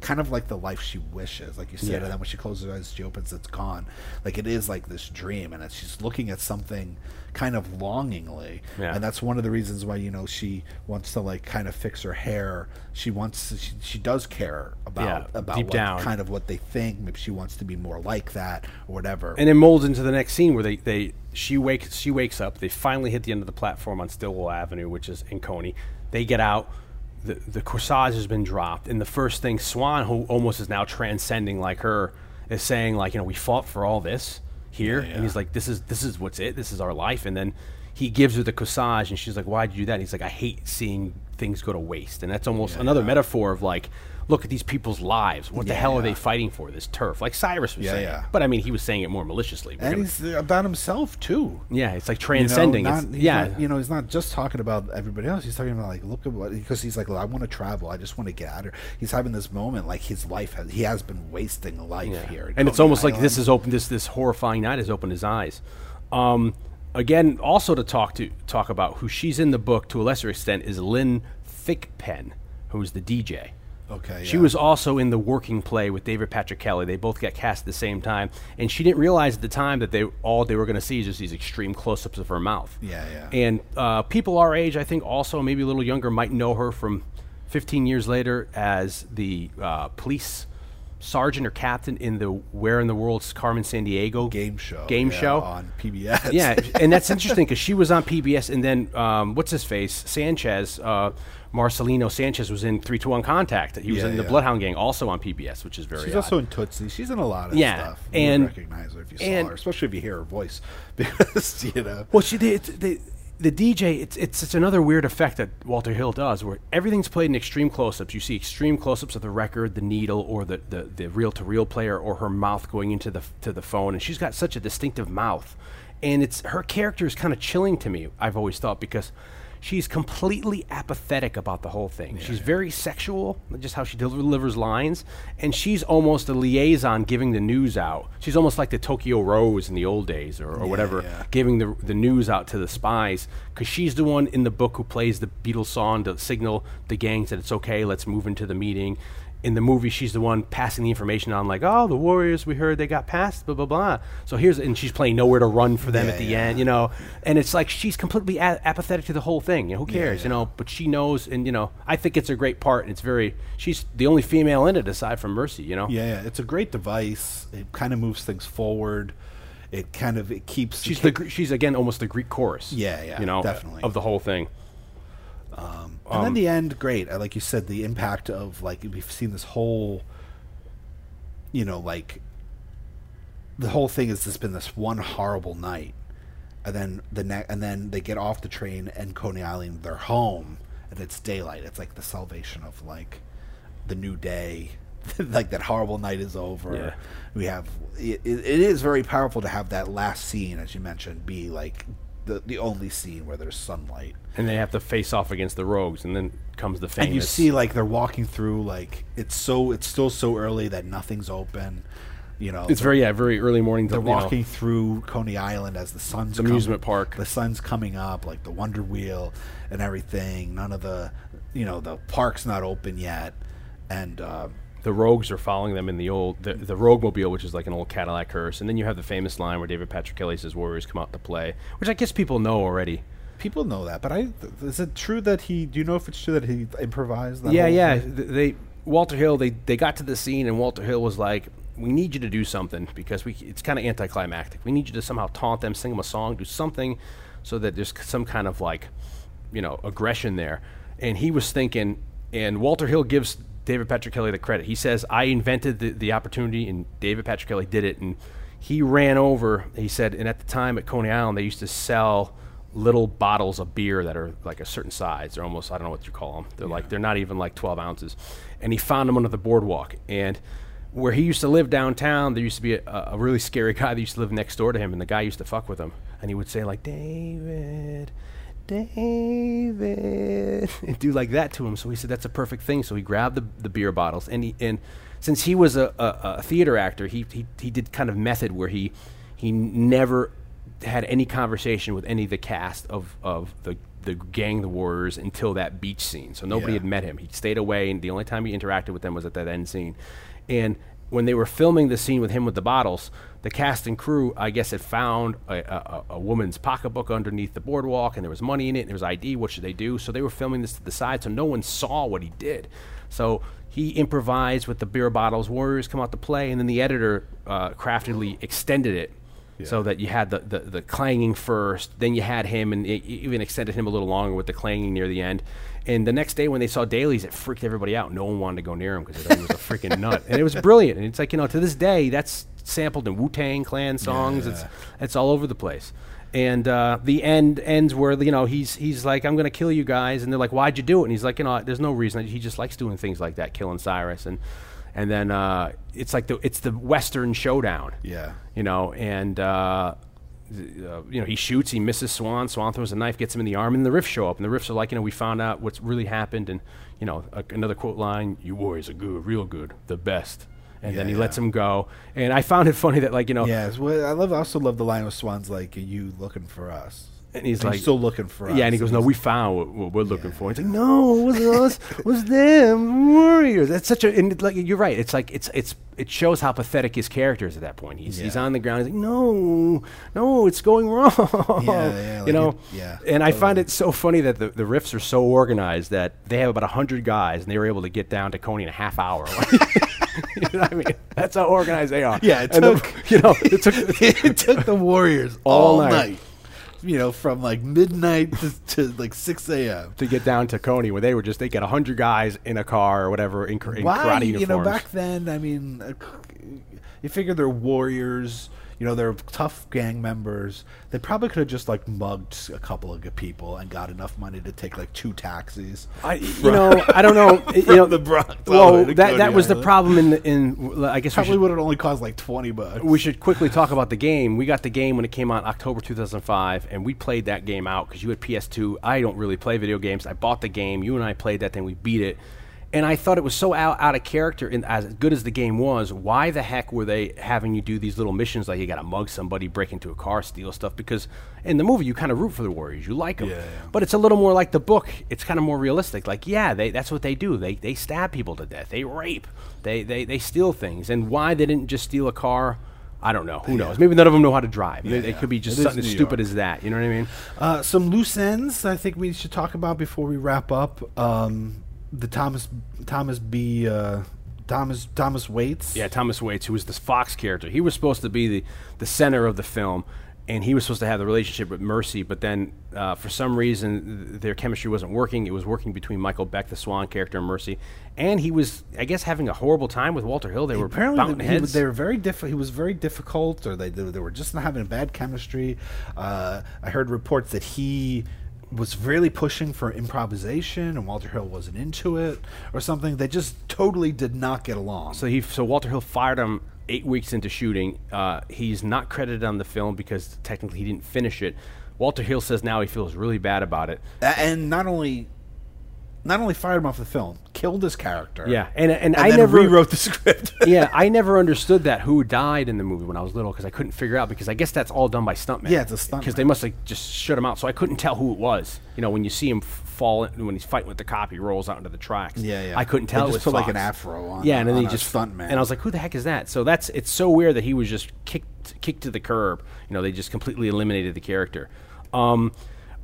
kind of like the life she wishes, like you said. Yeah. And then when she closes her eyes, she opens, it's gone. Like it is like this dream, and it's, she's looking at something kind of longingly. Yeah. And that's one of the reasons why you know she wants to like kind of fix her hair. She wants, to, she, she does care about Yeah, about deep what, down. kind of what they think. Maybe she wants to be more like that or whatever. and it molds into the next scene where they, they she wakes she wakes up. They finally hit the end of the platform on Stillwell Avenue, which is in Coney. They get out. The the corsage has been dropped, and the first thing Swan, who almost is now transcending like her, is saying like, you know, we fought for all this here, Yeah, and he's like, this is this is what's it. This is our life, and then he gives her the corsage, and she's like, why'd you do that? And he's like, I hate seeing things go to waste, and that's almost Yeah, another yeah. metaphor of like. Look at these people's lives. What the Yeah, hell are they fighting for? This turf, like Cyrus was Yeah, saying. yeah. But I mean, he was saying it more maliciously. We're and gonna- he's about himself too. yeah, it's like You know, transcending. not- yeah, not- you know, he's not just talking about everybody else. He's talking about like, look at what because he's like, well, I want to travel. I just want to get out of. He's having this moment like his life has he has been wasting life yeah. here, and it's almost like this has opened this this horrifying night has opened his eyes. Um, again, also to talk to talk about who she's in the book to a lesser extent is Lynne Thigpen, who's the DJ. Okay. She yeah. was also in the working play with David Patrick Kelly. They both got cast at the same time, and she didn't realize at the time that they all they were going to see is just these extreme close-ups of her mouth. Yeah, yeah. And uh, people our age, I think, also maybe a little younger, might know her from 15 years later as the uh, police sergeant or captain in the Where in the World's Carmen Sandiego game show. Game yeah, show on PBS. yeah, and that's interesting because she was on PBS, and then um, what's his face Sanchez, uh, Marcelino Sanchez was in Three Two One Contact. He was Yeah, in the yeah. Bloodhound Gang, also on PBS, which is very. She's odd. also in Tootsie. She's in a lot of Yeah, stuff. You and- recognize her if you saw her, especially if you hear her voice, (laughs) because you know. Well, she the, the the DJ. It's it's it's another weird effect that Walter Hill does, where everything's played in extreme close-ups. You see extreme close-ups of the record, the needle, or the the, the reel-to-reel player, or her mouth going into the to the phone, and she's got such a distinctive mouth, and it's her character is kind of chilling to me. I've always thought because. She's completely apathetic about the whole thing. she's very sexual, just how she delivers lines, and she's almost a liaison giving the news out. She's almost like the Tokyo Rose in the old days, or, or whatever yeah. giving the the news out to the spies because she's the one in the book who plays the Beatles song to signal the gangs that it's okay, let's move into the meeting. In the movie, she's the one passing the information on, like, oh, the Warriors, we heard they got passed, blah blah blah. So here's, and she's playing nowhere to run for them Yeah, at the yeah. end, you know. And it's like she's completely a- apathetic to the whole thing. You know, who cares, you yeah. know? But she knows, and you know, I think it's a great part. And it's very, she's the only female in it aside from Mercy, you know. Yeah, yeah, it's a great device. It kind of moves things forward. It kind of it keeps. She's the Gre- she's again almost the Greek chorus. Yeah, yeah, you know, definitely. of the whole thing. And Um, then the end, great. Like you said, the impact of like we've seen this whole, you know, like the whole thing has just been this one horrible night, and then the ne- and then they get off the train and Coney Island, they're home, and it's daylight. It's like the salvation of like the new day. (laughs) like that horrible night is over. Yeah. We have it it is very powerful to have that last scene, as you mentioned, be like the the only scene where there's sunlight. and they have to face off against the rogues, and then comes the famous. And you see, like they're walking through, like it's so it's still so early that nothing's open. You know, it's very yeah, very early morning. They're you know. walking through Coney Island as the sun's The amusement park. The sun's coming up, like the Wonder Wheel and everything. None of the, you know, the park's not open yet, and uh, The rogues are following them in the old the, the rogue mobile, which is like an old Cadillac hearse, and then you have the famous line where David Patrick Kelly says Warriors come out to play, which I guess people know already. people know that. But I, is it true that he? Do you know if it's true that he improvised? That yeah, yeah. thing? They Walter Hill they they got to the scene and Walter Hill was like, "We need you to do something because we it's kind of anticlimactic. We need you to somehow taunt them, sing them a song, do something, so that there's some kind of like, you know, aggression there." And he was thinking, and Walter Hill gives David Patrick Kelly the credit. He says, "I invented the the opportunity, and David Patrick Kelly did it." And he ran over. He said, and at the time at Coney Island, they used to sell little bottles of beer that are like a certain size. They're almost I don't know what you call them. They're like they're not even like 12 ounces. And he found them under the boardwalk. And where he used to live downtown, there used to be a, a really scary (laughs) guy that used to live next door to him, and the guy used to fuck with him. And he would say like David. David, (laughs) and do like that to him. So he said that's a perfect thing. So he grabbed the, the beer bottles, and he and since he was a, a, a theater actor, he, he he did kind of method where he he never had any conversation with any of the cast of, of the the gang, the Warriors, until that beach scene. So nobody Yeah. had met him. He stayed away, and the only time he interacted with them was at that end scene. And when they were filming the scene with him with the bottles, the cast and crew, I guess, had found a, a, a- woman's pocketbook underneath the boardwalk, and there was money in it, and there was ID. What should they do? So they were filming this to the side, so no one saw what he did. So he improvised with the beer bottles. Warriors come out to play, and then the editor uh, craftily extended it so that you had the, the, the clanging first, then you had him, and it even extended him a little longer with the clanging near the end. And the next day when they saw dailies, it freaked everybody out. No one wanted to go near him because he was a freaking nut. And it was brilliant. And it's like, you know, to this day, that's sampled in Wu Tang Clan songs. It's, it's all over the place. And uh, the end ends where you know he's he's like I'm gonna kill you guys, and they're like, why'd you do it? And he's like, you know, there's no reason. He just likes doing things like that, killing Cyrus, and and then uh, it's like the it's the Western showdown Yeah. you know, and uh, uh, you know he shoots, he misses Swan. Swan throws a knife, gets him in the arm, and the Riffs show up. And the Riffs are like, you know, we found out what's really happened, and you know, a, another quote line: "You warriors are good, real good, the best." And then Yeah, he lets him go. And I found it funny that like you know, Yes, well, I love. I also love the line with Swan's like, "Are you looking for us?" and he's you like, still looking for us. Yeah, and he goes, "No, we found what, what we're looking for." He's like, "No, it wasn't us. It was them warriors." That's such a and like you're right. It's like it's it's it shows how pathetic his character is at that point. He's he's on the ground. He's like, "No, no, it's going wrong." yeah, (laughs) you like know. it- yeah, And I find it so funny that the the riffs are so organized that they have about hundred guys, and they were able to get down to Coney in a half hour. (laughs) (laughs) you know what I mean? That's how organized they are. Yeah, it And the- took- (laughs) you know it took (laughs) it took the Warriors All all, night. night. You know, from like midnight to, to like six a.m. to get down to Coney, where they were just they get hundred guys in a car or whatever in, in Why? karate You know, back then, I mean, uh, you figure they're warriors. You know, they're tough gang members. They probably could have just like mugged a couple of people and got enough money to take like two taxis. I, (laughs) you know, I don't know. you know, the Bronx Well, that that was the problem in the, in. I guess Probably would have only cost like twenty bucks. we should quickly talk about the game. We got the game when it came out October 2005, and we played that game out because you had PS2. I don't really play video games. I bought the game. You and I played that thing. We beat it. And I thought it was so out, out of character, and as good as the game was, why the heck were they having you do these little missions like you got to mug somebody, break into a car, steal stuff? Because in the movie, you kind of root for the Warriors, you like them, Yeah, yeah. but it's a little more like the book. It's kind of more realistic. Like, yeah, they, that's what they do. They they stab people to death. They rape. They they they steal things. And why they didn't just steal a car, I don't know. Who knows? Maybe none of them know how to drive. It- it yeah. could be just It something as stupid as that. You know what I mean? Uh, some loose ends I think we should talk about before we wrap up. Um, the Thomas Thomas B. Uh, Thomas Thomas Waites. Yeah, Thomas Waites, who was this Fox character, he was supposed to be the, the center of the film, and he was supposed to have the relationship with Mercy, but then uh, for some reason th- their chemistry wasn't working. It was working between Michael Beck, the Swan character, and Mercy, and he was, I guess, having a horrible time with Walter Hill. They were Apparently, they, he, they were very diff- He was very difficult, or they they, they were just not having a bad chemistry. Uh, I heard reports that he was really pushing for improvisation, and Walter Hill wasn't into it, or something. They just totally did not get along. So he, so Walter Hill fired him eight weeks into shooting. Uh, he's not credited on the film because technically he didn't finish it. Walter Hill says now he feels really bad about it. A- and not only not only fired him off the film, killed his character. Yeah, and and, and I never rewrote the (laughs) script. yeah, I never understood that who died in the movie when I was little because I couldn't figure out because I guess that's all done by stuntmen. Yeah, it's a stuntman. Because they must have just shut him out, so I couldn't tell who it was. You know, when you see him fall when he's fighting with the cop, he rolls out into the tracks. Yeah, yeah. I couldn't They tell. just it was put, like, an afro on Yeah, and then he just stuntman. And I was like, who the heck is that? So that's it's so weird that he was just kicked kicked to the curb. You know, they just completely eliminated the character. Um,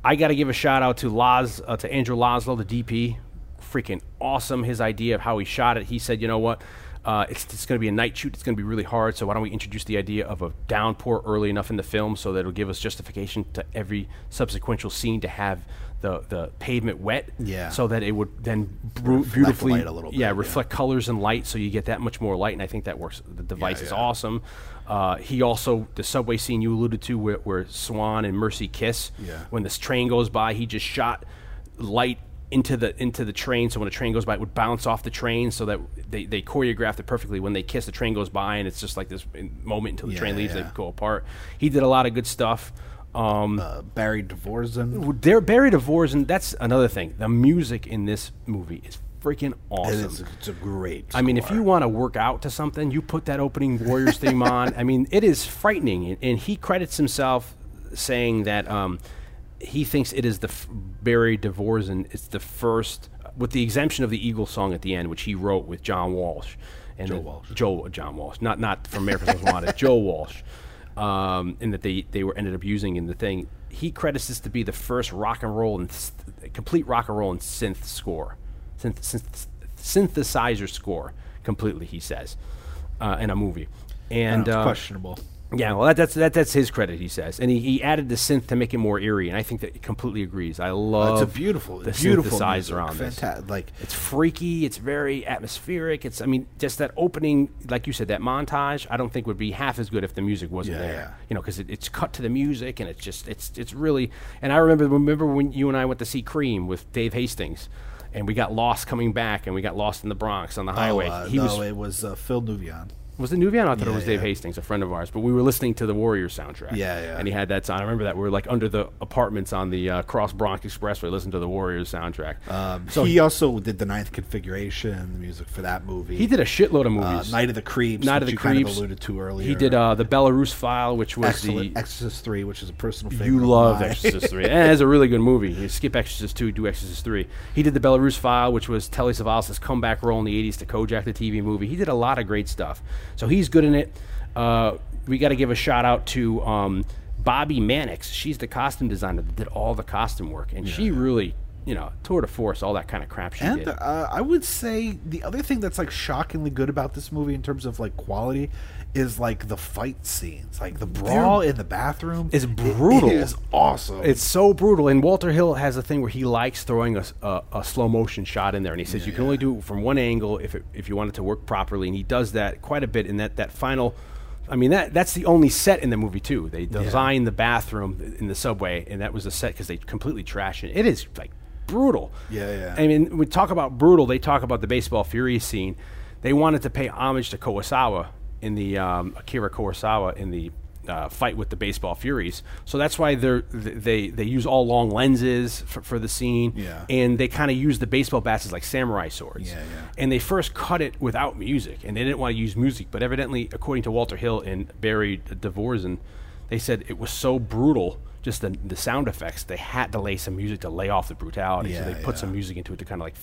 I got to give a shout out to Laz uh, to Andrew Laszlo, the DP freaking awesome. His idea of how he shot it. He said, you know what? Uh, it's it's going to be a night shoot. It's going to be really hard. So why don't we introduce the idea of a downpour early enough in the film so that it'll give us justification to every subsequent scene to have the, the pavement wet. Yeah. So that it would then bru- Reflect beautifully, little bit, yeah, yeah. reflect colors and light, so you get that much more light. And I think that works. The device is yeah. awesome. Uh, he also the subway scene you alluded to where, where Swan and Mercy kiss. Yeah. When this train goes by, he just shot light into the into the train so when a train goes by it would bounce off the train so that they, they choreographed it perfectly when they kiss the train goes by and it's just like this moment until the train Yeah, leaves they go apart he did a lot of good stuff um, uh, Barry De Vorzon. they're divorce and that's another thing the music in this movie is freaking awesome is, it's a great. I mean, if you want to work out to something, you put that opening Warriors theme (laughs) on. I mean, it is frightening. And, and he credits himself saying that um, he thinks it is the f- Barry De Vorzon. It's the first, with the exemption of the Eagle song at the end, which he wrote with John Walsh. And Joe Walsh. Joe John Walsh, not not from America's (laughs) Wanted, Joe Walsh, um, and that they they were ended up using in the thing. He credits this to be the first rock and roll and s- complete rock and roll and synth score, synth, synth, synthesizer score completely. He says uh, in a movie, and uh, questionable. yeah, well, that, that's that, that's his credit. He says, and he, he added the synth to make it more eerie, and I think that he completely agrees. I love it's a beautiful, the beautiful synthesizer music. on this. Fanta- Like It's freaky. It's very atmospheric. It's I mean, just that opening, like you said, that montage. I don't think would be half as good if the music wasn't Yeah, there. yeah. You know, because it, it's cut to the music, and it's just it's it's really. And I remember remember when you and I went to see Cream with Dave Hastings, and we got lost coming back, and we got lost in the Bronx on the highway. Oh, uh, he no, was it was uh, Phil Nuvian. Was it Nuvian? I thought it Yeah, was Dave yeah. Hastings, a friend of ours. But we were listening to the Warriors soundtrack. Yeah, yeah. And he had that song. I remember that. We were like under the apartments on the uh, Cross Bronx Expressway, listening to the Warriors soundtrack. Um, so he also did the Ninth Configuration, the music for that movie. he did a shitload of uh, movies. Night of the Creeps, Night of the you kind of Creeps. alluded to earlier. He did uh, the Belarus File, which was Excellent. the Exorcist Three, which is a personal favorite. you love. Exorcist three, (laughs) and it's a really good movie. You skip Exorcist two, do Exorcist three. He did the Belarus File, which was Telly Savalas' comeback role in the '80s to Kojak, the TV movie. He did a lot of great stuff, so he's good in it. Uh, we got to give a shout out to um, Bobbie Mannix. She's the costume designer that did all the costume work, and she really, you know, tour de force, all that kind of crap she And did. uh, I would say the other thing that's like shockingly good about this movie in terms of like quality is like the fight scenes, like the brawl in the bathroom. It- brutal. It is awesome. It's so brutal. And Walter Hill has a thing where he likes throwing a a slow motion shot in there, and he says you can only do it from one angle if it, if you want it to work properly. And he does that quite a bit in that that final. I mean that that's the only set in the movie too. They designed the bathroom in the subway, and that was a set because they completely trash it. It is like brutal. Yeah, yeah. I mean, we talk about brutal. They talk about the baseball fury scene. They wanted to pay homage to Kurosawa in the um, Akira Kurosawa in the uh, fight with the baseball furies. So that's why they're they they use all long lenses for, for the scene. Yeah. And they kind of use the baseball bats as like samurai swords. Yeah, yeah. And they first cut it without music, and they didn't want to use music. But evidently, according to Walter Hill and Barry De Vorzon, they said it was so brutal. Just the, the sound effects, they had to lay some music to lay off the brutality. so they put some music into it to kind of like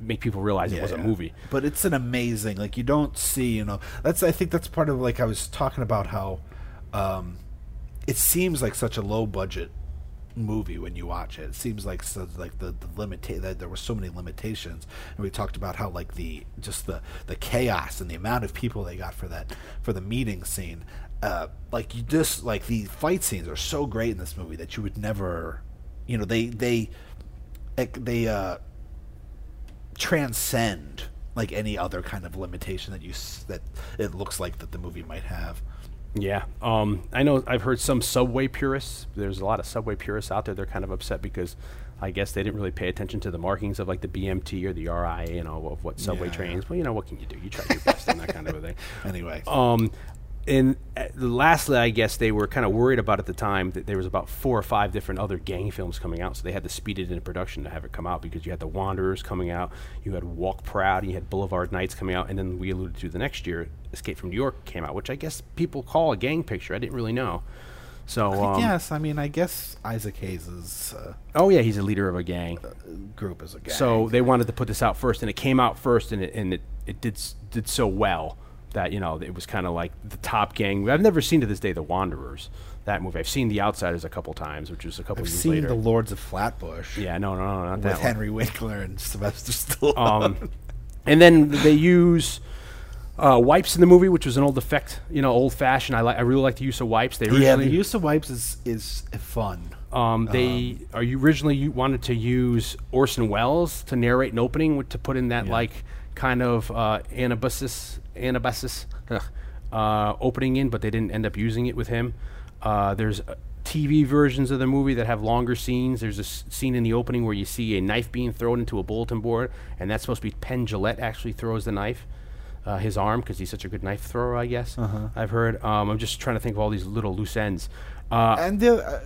make people realize it was a movie. But it's an amazing like you don't see, you know. That's I think that's part of like I was talking about how um it seems like such a low budget movie when you watch it. It seems like so, like the the limita- that there were so many limitations, and we talked about how like the just the the chaos and the amount of people they got for that for the meeting scene. Uh, like you just like the fight scenes are so great in this movie that you would never, you know, they they like, they uh transcend like any other kind of limitation that you s- that it looks like that the movie might have. Yeah, um, I know. I've heard some Subway purists. There's a lot of Subway purists out there. They're kind of upset because I guess they didn't really pay attention to the markings of like the BMT or the RIA, and all of what Subway Yeah. trains. Well, you know, what can you do? You try your best on that kind of a thing. (laughs) Anyway, Um, and uh, lastly, I guess they were kind of worried about at the time that there was about four or five different other gang films coming out, so they had to speed it into production to have it come out because you had The Wanderers coming out, you had Walk Proud, you had Boulevard Nights coming out, and then we alluded to the next year, Escape from New York came out, which I guess people call a gang picture. I didn't really know. So, um, yes, I mean, I guess Isaac Hayes' uh, oh yeah, he's a leader of a gang. group is a gang. So they wanted to put this out first, and it came out first, and it and it, it did did so well that you know it was kind of like the top gang. I've never seen to this day the Wanderers that movie. I've seen The Outsiders a couple times, which was a couple I've years seen later. the Lords of Flatbush. yeah, no, no, no, not with that one. Henry Winkler and Sylvester Stallone. Um, and then they use. Uh, wipes in the movie, which was an old effect, you know, old fashioned. I like, I really like the use of wipes. They yeah, the use of wipes is is fun. Um, they are you originally you wanted to use Orson Welles to narrate an opening with, to put in that like kind of uh, anabasis anabasis uh, opening in, but they didn't end up using it with him. Uh, there's uh, TV versions of the movie that have longer scenes. There's a s- scene in the opening where you see a knife being thrown into a bulletin board, and that's supposed to be Penn Jillette actually throws the knife. Uh, his arm because he's such a good knife thrower, I guess. I've heard. Um, I'm just trying to think of all these little loose ends. Uh, and the, uh,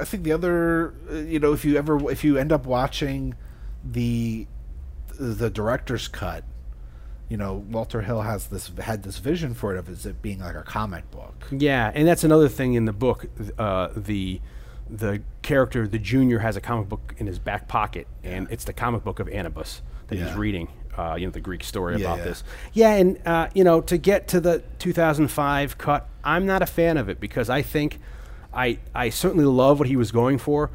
I think the other, uh, you know, if you ever if you end up watching the the director's cut, you know, Walter Hill has this had this vision for it of is it being like a comic book. Yeah, and that's another thing in the book. Uh, the the character, the junior, has a comic book in his back pocket, and it's the comic book of Anubis that he's reading. Uh, you know the Greek story Yeah, about yeah. this. Yeah, and uh, you know to get to the 2005 cut, I'm not a fan of it because I think I I certainly love what he was going for.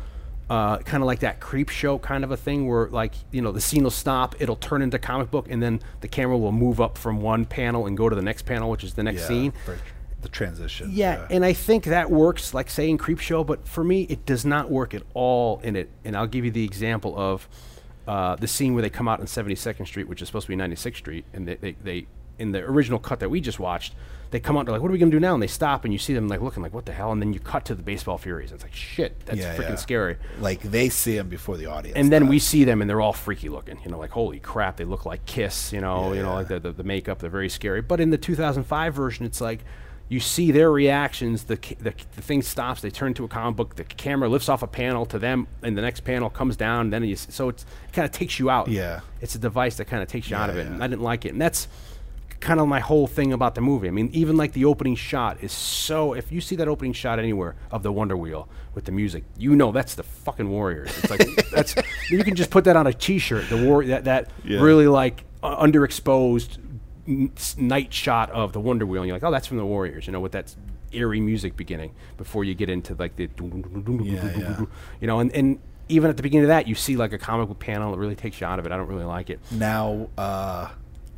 Uh, kind of like that creep show kind of a thing where like you know the scene will stop it'll turn into comic book and then the camera will move up from one panel and go to the next panel which is the next Yeah, scene for the transition. yeah, and I think that works, like say in Creep Show, but for me, it does not work at all in it. And I'll give you the example of uh, the scene where they come out on 72nd Street, which is supposed to be 96th Street, and they, they, they in the original cut that we just watched, they come out, they're like, "What are we gonna do now?" And they stop, and you see them like looking like, "What the hell?" And then you cut to the baseball Furies, and it's like, "Shit, that's Yeah, freaking yeah. scary." Like they see him before the audience. and then does. we see them and they're all freaky looking you know like holy crap they look like kiss you know you know like the, the, the makeup they're very scary but in the 2005 version it's like you see their reactions the, ca- the the thing stops they turn to a comic book the camera lifts off a panel to them and the next panel comes down and then you s- so it's, it kind of takes you out Yeah. it's a device that kind of takes you out of it and i didn't like it and that's kind of my whole thing about the movie. I mean, even like the opening shot is so. If you see that opening shot anywhere of the Wonder Wheel with the music, you know that's the fucking Warriors. It's like (laughs) that's you can just put that on a T-shirt. The war that that Yeah. really like uh, underexposed n- night shot of the Wonder Wheel, and you're like, oh, that's from the Warriors. You know, with that eerie music beginning before you get into like the Yeah, yeah. you know, and and. Even at the beginning of that, you see like a comic book panel that really takes you out of it. I don't really like it. now, uh,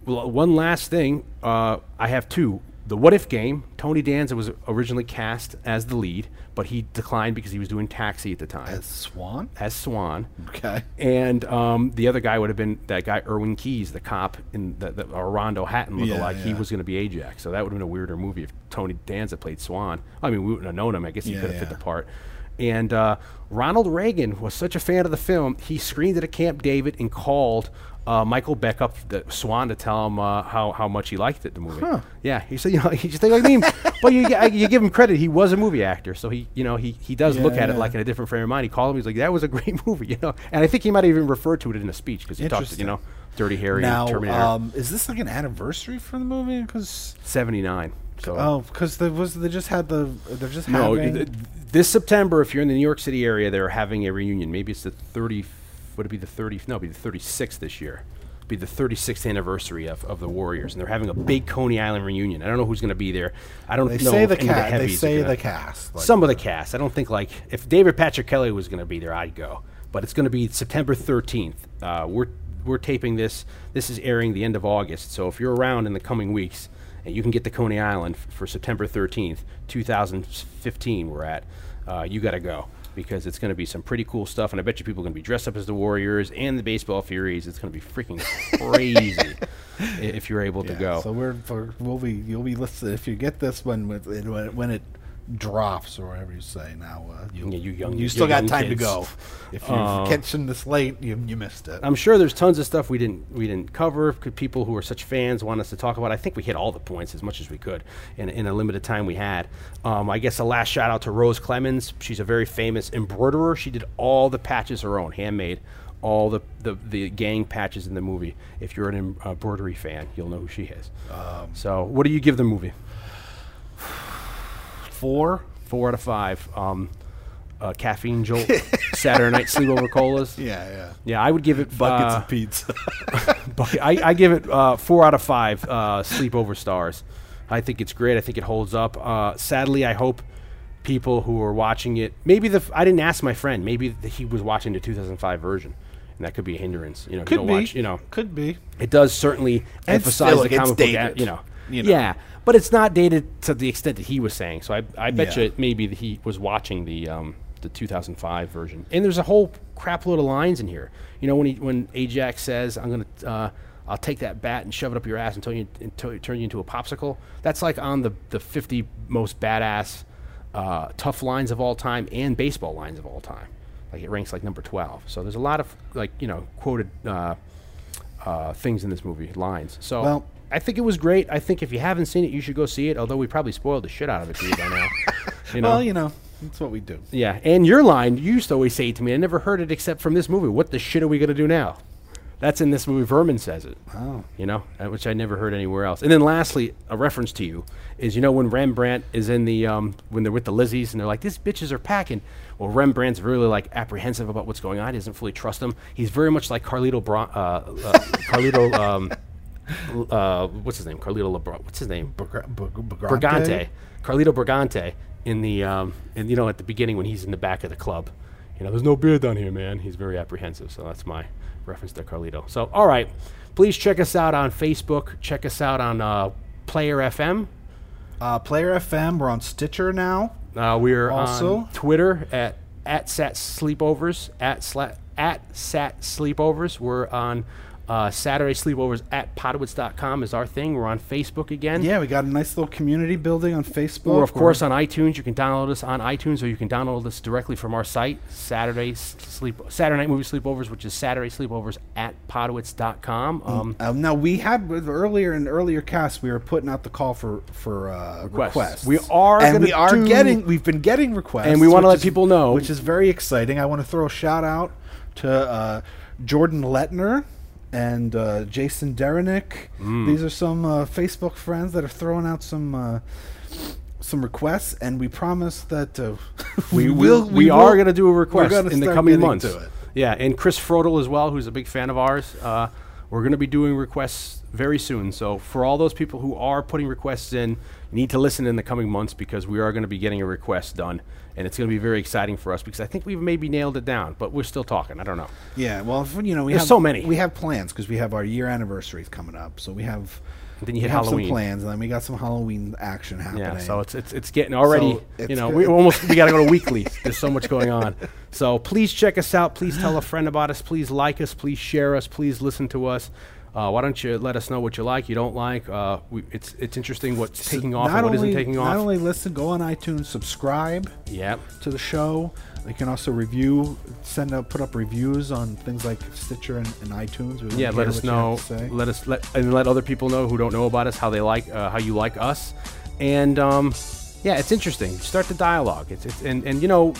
one last thing. Uh, I have two. The What If game. Tony Danza was originally cast as the lead, but he declined because he was doing Taxi at the time as Swan. as Swan. Okay. And um, the other guy would have been that guy Irwin Keyes, the cop in the, the or Rondo Hatton Yeah, lookalike. He was going to be Ajax, so that would have been a weirder movie if Tony Danza played Swan. I mean, we wouldn't have known him. I guess he Yeah, could have fit yeah. the part. And uh, Ronald Reagan was such a fan of the film, he screened it at Camp David and called uh, Michael Beck up, the Swan, to tell him uh, how, how much he liked it, the movie. Yeah, he said, you know, (laughs) he just think like me, but you, I- you give him credit. He was a movie actor, so he, you know, he, he does look Yeah, at it like in a different frame of mind. He called him, he's like, that was a (laughs) great movie, you know. And I think he might even refer to it in a speech because he talked, you know, Dirty Harry Now, and Terminator. um, is this like an anniversary for the movie? Because 79. So oh, because there was they just had the they're just No, having th- this September, if you're in the New York City area, they're having a reunion. Maybe it's the 30. Would it be the 30? No, it'd be the 36th this year. It'd be the 36th anniversary of, of the Warriors, and they're having a big Coney Island reunion. I don't know who's going to be there. I don't they know. say if the cast. They say gonna- the cast. like- Some of the cast. I don't think like if David Patrick Kelly was going to be there, I'd go. But it's going to be September 13th. Uh, we're we're taping this. This is airing the end of August. So if you're around in the coming weeks, and you can get to Coney Island f- for September 13th, 2015, we're at. Uh, you got to go because it's going to be some pretty cool stuff, and I bet you people are going to be dressed up as the Warriors and the Baseball Furies. It's going to be freaking (laughs) crazy if you're able to go. So we're, for, we'll be you'll be listening if you get this one when when it, when it drops or whatever you say. Now uh, you Yeah, you young- you you still got young time to go. If you're Uh, catching this late, you you missed it. I'm sure there's tons of stuff we didn't we didn't cover. Could people who are such fans want us to talk about? I think we hit all the points as much as we could in, in a limited time we had. Um, I guess a last shout out to Rose Clemens. She's a very famous embroiderer. She did all the patches her own, handmade. All the, the, the gang patches in the movie. If you're an em- embroidery fan, you'll know who she is. so, what do you give the movie? Four. Four out of five. Um, uh, caffeine jolt, (laughs) Saturday night sleepover colas. Yeah, yeah. Yeah, I would give it Buckets uh, of pizza. (laughs) Bucket. I, I give it uh, four out of five uh, sleepover stars. I think it's great. I think it holds up. Uh, sadly, I hope people who are watching it, maybe the f- I didn't ask my friend. Maybe th- he was watching the 2005 version, and that could be a hindrance. You know, Could be. watch. You know, Could be. it does certainly emphasize still, the it's comic book. You know, you know. yeah, but it's not dated to the extent that he was saying. So I, I bet Yeah. you maybe that he was watching the um, the 2005 version. And there's a whole crap load of lines in here. You know, when he when Ajax says, "I'm gonna." Uh, I'll take that bat and shove it up your ass until you until you turn you into a popsicle. That's like on the the 50 most badass uh, tough lines of all time and baseball lines of all time. Like it ranks like number 12. So there's a lot of like you know quoted uh, uh, things in this movie, lines. So Well- I think it was great. I think if you haven't seen it, you should go see it. Although we probably spoiled the shit out of it to you by now. You know. Well, you know, that's what we do. yeah, and your line you used to always say to me. I never heard it except from this movie. What the shit are we gonna do now? That's in this movie. Vermin says it. Oh. You know, which I never heard anywhere else. And then lastly, a reference to you is you know when Rembrandt is in the um, when they're with the Lizzies and they're like these bitches are packing. Well, Rembrandt's really like apprehensive about what's going on. He doesn't fully trust them. He's very much like Carlito Bra- uh, uh, Carlito. Um, uh, what's his name? Carlito Lebron. What's his name? Brig- Brigante, Carlito Brigante, in the um, and you know at the beginning when he's in the back of the club, you know, there's no beer down here, man. He's very apprehensive, so that's my reference to Carlito. So, all right, please check us out on Facebook. Check us out on uh, Player FM. Uh, Player FM. We're on Stitcher now. Uh, we're Also- on Twitter at at Sat Sleepovers at sla- at Sat Sleepovers. We're on uh, Saturday Sleepovers at Podwitz.com is our thing. We're on Facebook again. Yeah, we got a nice little community building on Facebook. Or, of We're- course, on iTunes. You can download us on iTunes, or you can download us directly from our site, Saturday Sleep Saturday Night Movie Sleepovers, which is Saturday Sleepovers at Podwitz.com. Um, Um, now we had earlier in earlier casts we were putting out the call for for uh, Requests. requests. We are and we are getting we've been getting requests, And we wanna let is- people know- which is very exciting. I want to throw a shout out to uh, Jordan Letner and uh, Jason Derenick. Mm. These are some uh, Facebook friends that are throwing out some. Uh, some requests, and we promise that uh, (laughs) we will. will. We, are going to do a request in the coming months. Yeah, and Chris Frodel as well, who's a big fan of ours. Uh, we're going to be doing requests very soon. So for all those people who are putting requests in, you need to listen in the coming months because we are going to be getting a request done, and it's going to be very exciting for us because I think we've maybe nailed it down, but we're still talking. I don't know. Yeah, well, if, you know, we There's have so many. We have plans because we have our year anniversaries coming up, so we have. And then you we hit have Halloween. some plans, and then we got some Halloween action happening. Yeah, so it's it's it's getting already. So you know, we (laughs) almost we got to go to weekly. There's so much going on. So please check us out. Please tell a friend about us. Please like us. Please share us. Please listen to us. Uh, why don't you let us know what you like, you don't like? Uh, we, it's it's interesting what's taking off not and what only, not taking Not off. only listen, go on iTunes, subscribe Yep. to the show. You can also review, send up, put up reviews on things like Stitcher and, and iTunes. We Yeah, let us what you have know. Let us let and let other people know who don't know about us how they like uh, how you like us, and um, yeah, it's interesting. Start the dialogue. It's, it's and and you know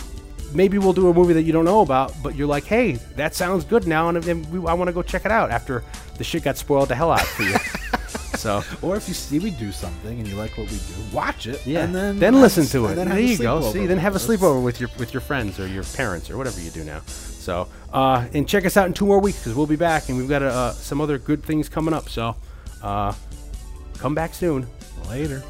maybe we'll do a movie that you don't know about, but you're like, hey, that sounds good now, and, and we, I want to go check it out after the shit got spoiled the hell out for you. (laughs) so Or if you see we do something and you like what we do, watch it. yeah, and then then listen to it. then There you go. See, then have a sleepover with your with your friends or your parents or whatever you do now. So uh, and check us out in two more weeks because we'll be back and we've got uh, some other good things coming up. So uh, come back soon. Later.